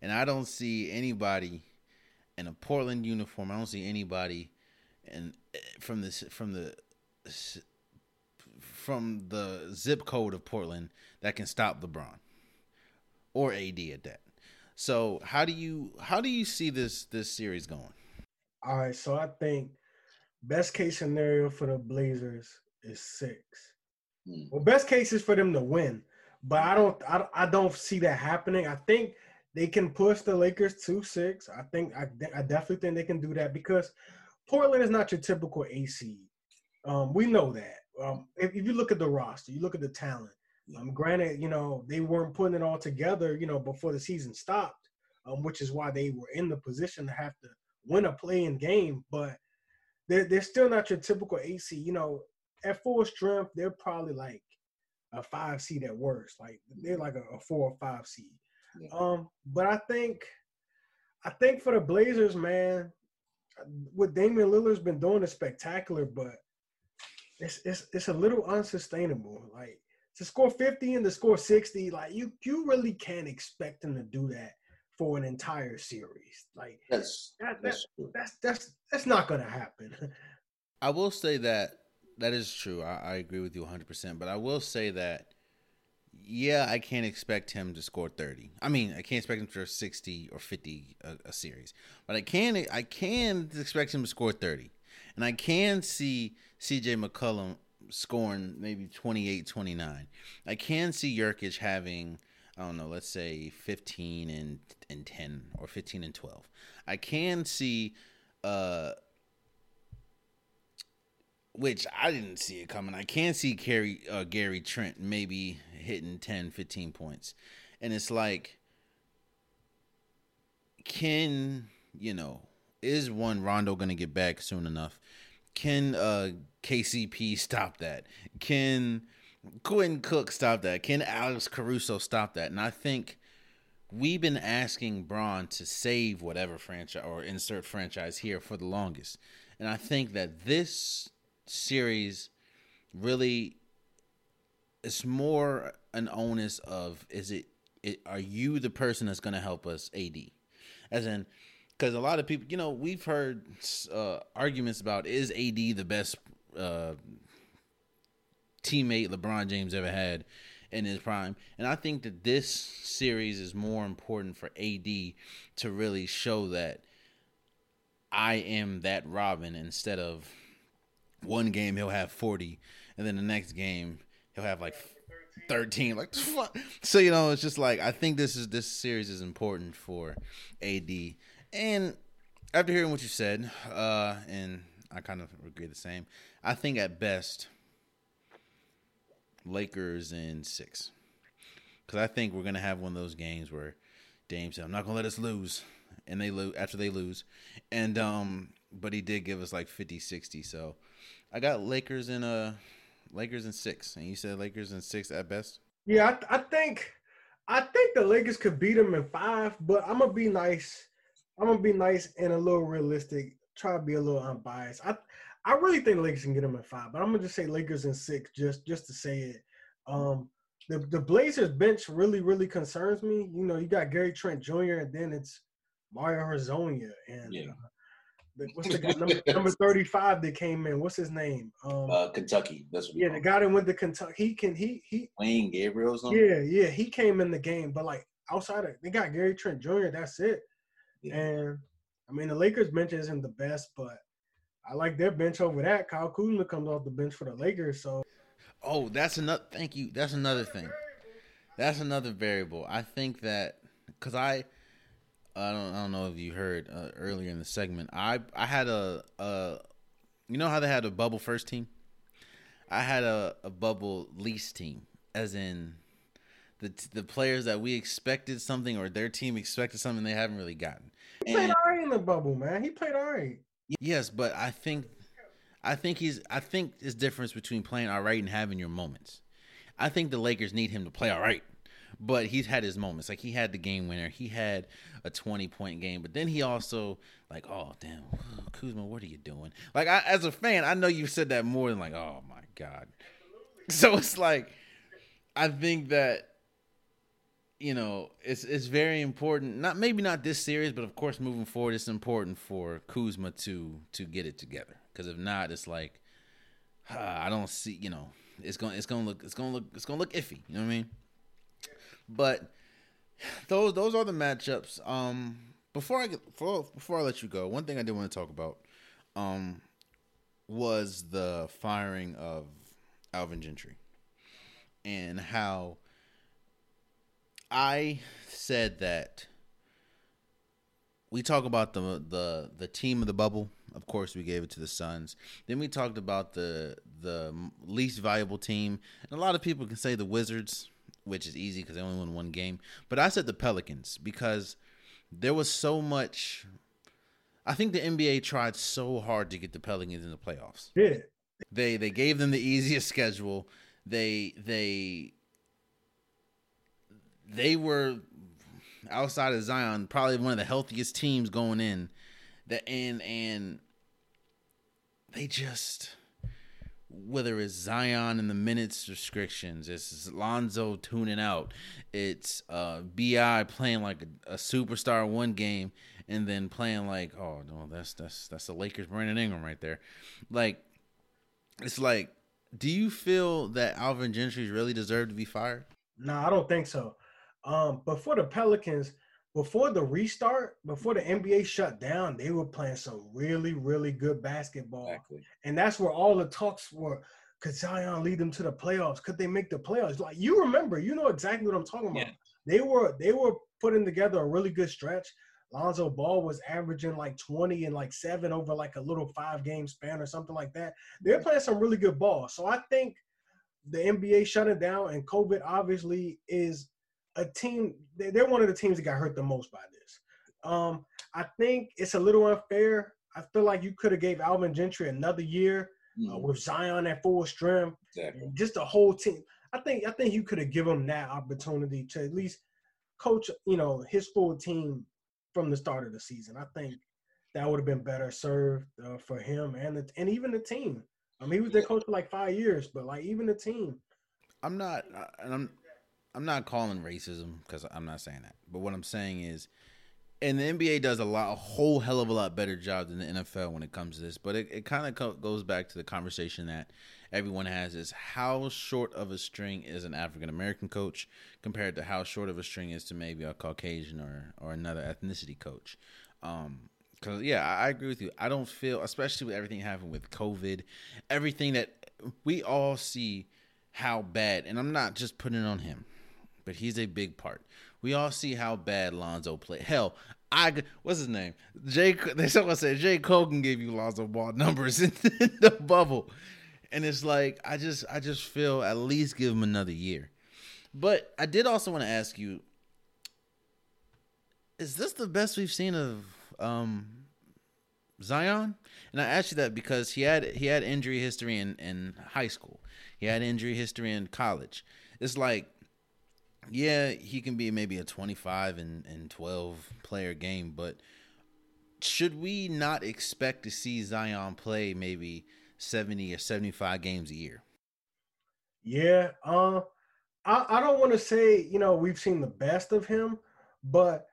and I don't see anybody in a Portland uniform. I don't see anybody and from this from the from the zip code of Portland that can stop LeBron or AD at that. So how do you how do you see this this series going? All right, so I think best case scenario for the Blazers is six. Hmm. Well, best case is for them to win, but I don't I, I don't see that happening. I think they can push the Lakers to six. I think I, I definitely think they can do that because Portland is not your typical AC. Um, we know that. Um, if, if, you look at the roster, you look at the talent. Um, granted, you know they weren't putting it all together, you know, before the season stopped, um, which is why they were in the position to have to win a play-in game. But they're they're still not your typical AC. You know, at full strength, they're probably like a five seed at worst. Like they're like a, a four or five seed. Yeah. Um, but I think, I think for the Blazers, man, what Damian Lillard's been doing is spectacular, but it's it's it's a little unsustainable. Like to score 50 and to score 60, like you you really can't expect him to do that for an entire series. Like that's that, that, that's, that's that's that's not gonna happen. [laughs] I will say that that is true. I, I agree with you 100. percent But I will say that yeah, I can't expect him to score 30. I mean, I can't expect him to 60 or 50 a, a, series. But I can I can expect him to score 30. And I can see CJ McCollum scoring maybe 28, 29. I can see Nurkic having I don't know, let's say 15 and and 10 or 15 and 12. I can see uh which I didn't see it coming. I can see Gary uh, Gary Trent maybe hitting 10, 15 points. And it's like, can, you know, is one Rondo going to get back soon enough? Can uh, KCP stop that? Can Quinn Cook stop that? Can Alex Caruso stop that? And I think we've been asking Bron to save whatever franchise or insert franchise here for the longest. And I think that this series really it's more an onus of is it, it are you the person that's going to help us AD, as in because a lot of people you know we've heard uh, arguments about is AD the best uh, teammate LeBron James ever had in his prime, and I think that this series is more important for AD to really show that I am that Robin instead of one game he'll have 40 and then the next game he'll have like 13 like [laughs] so you know it's just like i think this is this series is important for ad and after hearing what you said uh and i kind of agree the same i think at best lakers in six. Because i think we're gonna have one of those games where Dame said i'm not gonna let us lose and they lose after they lose. And um but he did give us like 50 60 so i got lakers in a Lakers in six, and you said Lakers in six at best. Yeah, I, I think I think the Lakers could beat them in five, but I'm gonna be nice. I'm gonna be nice and a little realistic. Try to be a little unbiased. I I really think the Lakers can get them in five, but I'm gonna just say Lakers in six, just just to say it. Um, the the Blazers bench really really concerns me. You know, you got Gary Trent Jr. and then it's Mario Hezonja and yeah. uh, what's the guy number, number 35 that came in? What's his name? Um, uh, Kentucky. That's what yeah, the guy that went to Kentucky. He can he he Wenyen Gabriel. Yeah, yeah, he came in the game, but like outside of they got Gary Trent Jr. That's it. Yeah. And I mean the Lakers bench isn't the best, but I like their bench over that. Kyle Kuzma comes off the bench for the Lakers, so. Oh, that's another. Thank you. That's another thing. That's another variable. I think that because I I don't, I don't know if you heard uh, earlier in the segment. I I had a, a you know how they had a bubble first team. I had a, a bubble least team, as in the the players that we expected something or their team expected something they haven't really gotten. He played alright in the bubble, man. He played alright. Yes, but I think I think he's I think there's difference between playing alright and having your moments. I think the Lakers need him to play alright but he's had his moments. Like he had the game winner. He had a 20 point game, but then he also like, oh damn, Kuzma, what are you doing? Like I, as a fan, I know you said that more than like, oh my god. [laughs] So it's like, I think that you know it's it's very important. Not maybe not this series, but of course moving forward, it's important for Kuzma to to get it together. Because if not, it's like uh, [sighs] I don't see. You know, it's gonna it's gonna look it's gonna look it's gonna look iffy. You know what I mean? But those those are the matchups. Um, before I get before, before I let you go, one thing I did want to talk about um, was the firing of Alvin Gentry and how I said that we talk about the the the team of the bubble. Of course, we gave it to the Suns. Then we talked about the the least valuable team, and a lot of people can say the Wizards, which is easy because they only won one game. But I said the Pelicans because there was so much. I think the NBA tried so hard to get the Pelicans in the playoffs. Yeah. They they gave them the easiest schedule. They they they were outside of Zion probably one of the healthiest teams going in. That and and they just whether it's Zion and the minutes restrictions, it's Lonzo tuning out, it's uh, Bi playing like a, a, superstar one game and then playing like oh no that's that's that's the Lakers Brandon Ingram right there, like it's like do you feel that Alvin Gentry really deserved to be fired? No, I don't think so. Um, but for the Pelicans, before the restart, before the NBA shut down, they were playing some really, really good basketball. Exactly. And that's where all the talks were. Could Zion lead them to the playoffs? Could they make the playoffs? Like you remember, you know exactly what I'm talking about. Yeah. They were they were putting together a really good stretch. Lonzo Ball was averaging like 20 and like seven over like a little five game span or something like that. They're playing some really good ball. So I think the NBA shutting down and COVID obviously is a team. They're one of the teams that got hurt the most by this. Um, I think it's a little unfair. I feel like you could have gave Alvin Gentry another year uh, mm. with Zion at full strength, exactly. just a whole team. I think I think you could have given him that opportunity to at least coach, you know, his full team from the start of the season. I think that would have been better served uh, for him and the, and even the team. I mean, he was their coach for like five years, but like even the team. I'm not, uh, and I'm I'm not calling racism because I'm not saying that. But what I'm saying is, and the NBA does a lot, a whole hell of a lot better job than the NFL when it comes to this. But it, it kind of co- goes back to the conversation that everyone has: is how short of a string is an African American coach compared to how short of a string is to maybe a Caucasian or or another ethnicity coach. Um, Cause yeah, I, I agree with you. I don't feel, especially with everything happening with COVID, everything that we all see how bad, and I'm not just putting it on him but he's a big part. We all see how bad Lonzo played. Hell, I what's his name? Jay. They someone said Jay Kogan gave you Lonzo Ball numbers in, [laughs] in the bubble, and it's like I just I just feel at least give him another year. But I did also want to ask you: Is this the best we've seen of um, Zion? And I asked you that because he had he had injury history in in high school. He had injury history in college. It's like yeah, he can be maybe a 25 and, and 12 player game, but should we not expect to see Zion play maybe 70 or 75 games a year? Yeah, uh, I, I don't want to say, you know, we've seen the best of him, but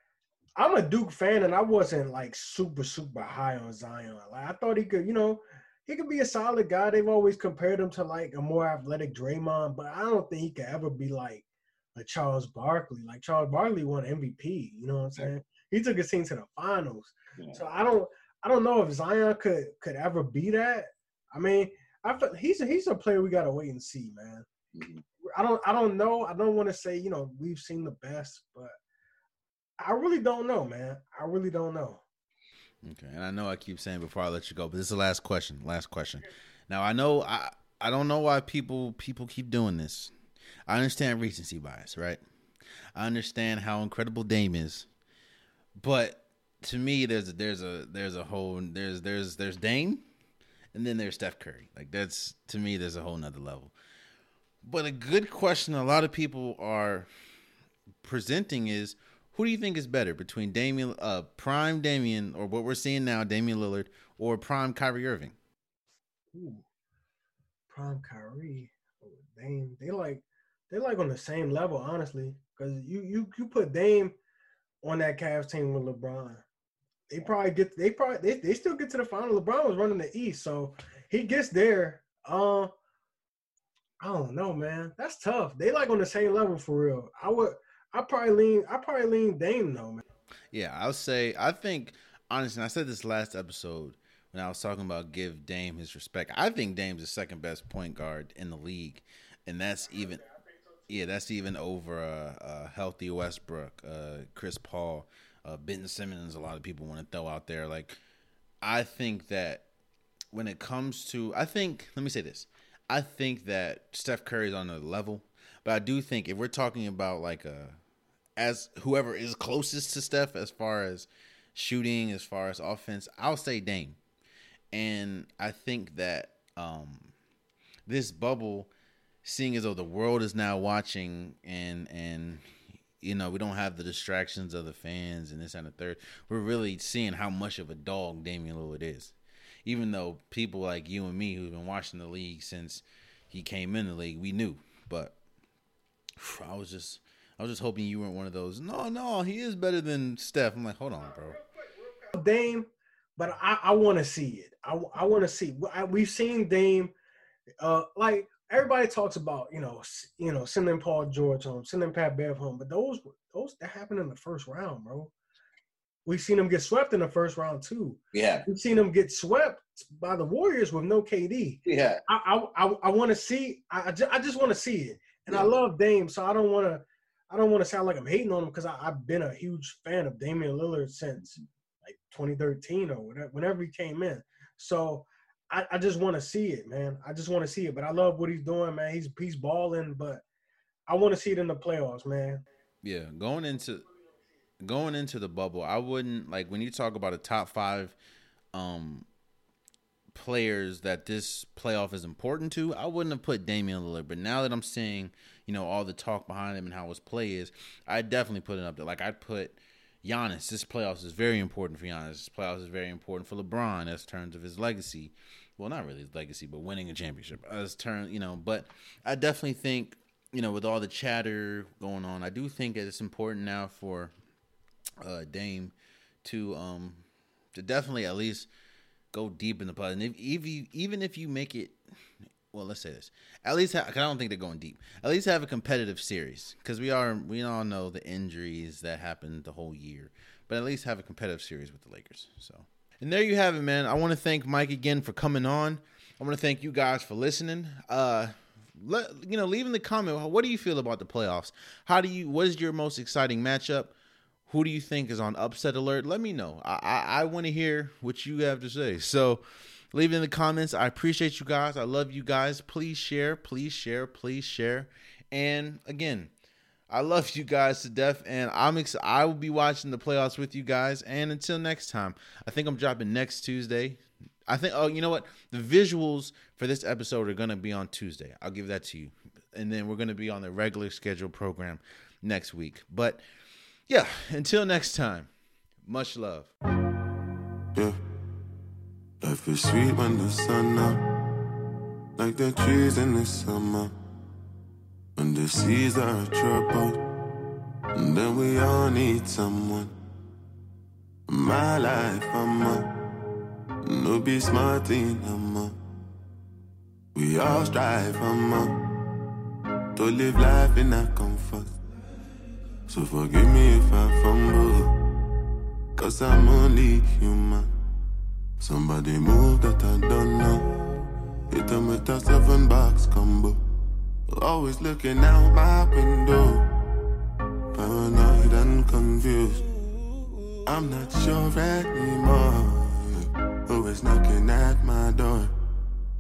I'm a Duke fan and I wasn't like super, super high on Zion. Like I thought he could, you know, he could be a solid guy. They've always compared him to like a more athletic Draymond, but I don't think he could ever be like like Charles Barkley. Like Charles Barkley won MVP. You know what I'm saying? He took his team to the finals. Yeah. So I don't I don't know if Zion could could ever be that. I mean, I feel, he's a, he's a player we gotta wait and see, man. Mm-hmm. I don't I don't know. I don't want to say you know we've seen the best, but I really don't know, man. I really don't know. Okay, and I know I keep saying before I let you go, but this is the last question. Last question. Now I know I I don't know why people people keep doing this. I understand recency bias, right? I understand how incredible Dame is, but to me, there's a, there's a there's a whole there's there's there's Dame, and then there's Steph Curry. Like that's to me, there's a whole nother level. But a good question a lot of people are presenting is who do you think is better between Damian, uh, prime Damian, or what we're seeing now, Damian Lillard, or prime Kyrie Irving? Ooh, prime Kyrie, oh, Dame. They like they're like on the same level, honestly. Because you you you put Dame on that Cavs team with LeBron, they probably get they probably they, they still get to the final. LeBron was running the East, so he gets there. Uh, I don't know, man. That's tough. They like on the same level for real. I would I probably lean I probably lean Dame though, man. Yeah, I'll say I think honestly, I said this last episode when I was talking about give Dame his respect. I think Dame's the second best point guard in the league, and that's even yeah, that's even over uh, uh, healthy Westbrook, uh, Chris Paul, uh, Ben Simmons. A lot of people want to throw out there. Like, I think that when it comes to, I think let me say this. I think that Steph Curry's on the level, but I do think if we're talking about like a as whoever is closest to Steph as far as shooting, as far as offense, I'll say Dame. And I think that um, this bubble, seeing as though the world is now watching and and you know we don't have the distractions of the fans and this and the third, we're really seeing how much of a dog Damian Lillard is. Even though people like you and me who've been watching the league since he came in the league, we knew, but [sighs] I was just I was just hoping you weren't one of those. No, no, he is better than Steph. I'm like, hold on, bro. Dame, but I, I want to see it. I, I want to see. I, we've seen Dame, uh, like everybody talks about, you know, you know, sending Paul George home, sending Pat Bev home, but those those that happened in the first round, bro. We've seen them get swept in the first round too. Yeah, we've seen them get swept by the Warriors with no KD. Yeah, I I I, I want to see. I I just, I just want to see it, and yeah. I love Dame, so I don't want to. I don't want to sound like I'm hating on him because I've been a huge fan of Damian Lillard since like 2013 or whatever, whenever he came in. So I, I just want to see it, man. I just want to see it. But I love what he's doing, man. He's he's balling, but I want to see it in the playoffs, man. Yeah, going into going into the bubble, I wouldn't like when you talk about a top five um players that this playoff is important to, I wouldn't have put Damian Lillard. But now that I'm seeing, you know, all the talk behind him and how his play is, I definitely put it up there. Like I'd put Giannis. This playoffs is very important for Giannis. This playoffs is very important for LeBron as terms of his legacy. Well, not really his legacy, but winning a championship as turn, you know. But I definitely think, you know, with all the chatter going on, I do think that it's important now for uh, Dame to um to definitely at least go deep in the playoffs. And if, if you, even if you make it, well, let's say this. At least, have, I don't think they're going deep. At least have a competitive series because we are we all know the injuries that happened the whole year. But at least have a competitive series with the Lakers. So, and there you have it, man. I want to thank Mike again for coming on. I want to thank you guys for listening. Uh, let you know, leave in the comment. What do you feel about the playoffs? How do you? What is your most exciting matchup? Who do you think is on upset alert? Let me know. I I, I want to hear what you have to say. So leave it in the comments. I appreciate you guys. I love you guys. Please share. Please share. Please share. And again, I love you guys to death, and I'm ex- I will be watching the playoffs with you guys. And until next time, I think I'm dropping next Tuesday. I think. Oh, you know what? The visuals for this episode are gonna be on Tuesday. I'll give that to you, and then we're gonna be on the regular scheduled program next week. But yeah, until next time, much love. Yeah. Life is sweet when the sun up, like the trees in the summer. When the seas are troubled, and then we all need someone. My life, I'm a no be smart in I'm We all strive, I'm a to live life in a comfort. So forgive me if I fumble, cause I'm only human. Somebody move that I don't know. Hit them with a seven box combo. Always looking out my window. Paranoid and confused. I'm not sure anymore who is knocking at my door.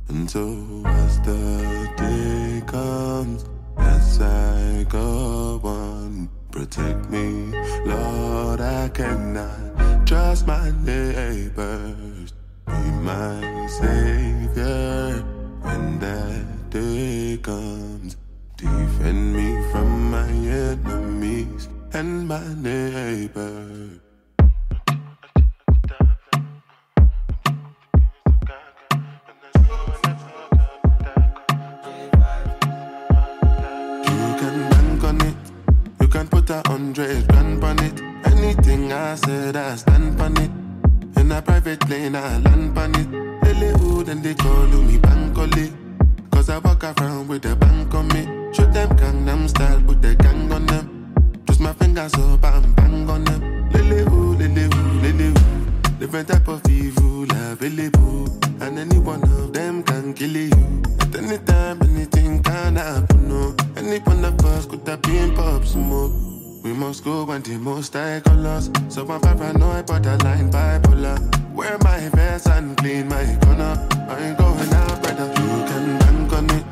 And so as the day comes, as I go on. Protect me, Lord, I cannot trust my neighbors. Be my savior when that day comes. Defend me from my enemies and my neighbors. put a hundred grand on it. Anything I said, I stand on it. In a private plane, I land on it. Who then they call me Bankole. Cause I walk around with a bank on me. Show them Gangnam style, put the gang on them. Twist my fingers up and bang on them. Who, lily who. Different type of evil available. And any one of them can kill you. At any time, anything can happen. No. Any one of us could have been pop smoke. We must go when the most I call us. So I'm paranoid, borderline bipolar. Wear my vest and clean my corner. I ain't going out, brother. You can bank on it.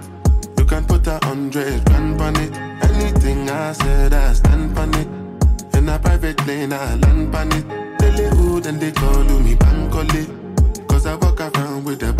You can put a hundred grand on it. Anything I said, I stand on it. In a private plane, I land on it. They live and they call me Bankole. Cause I walk around with a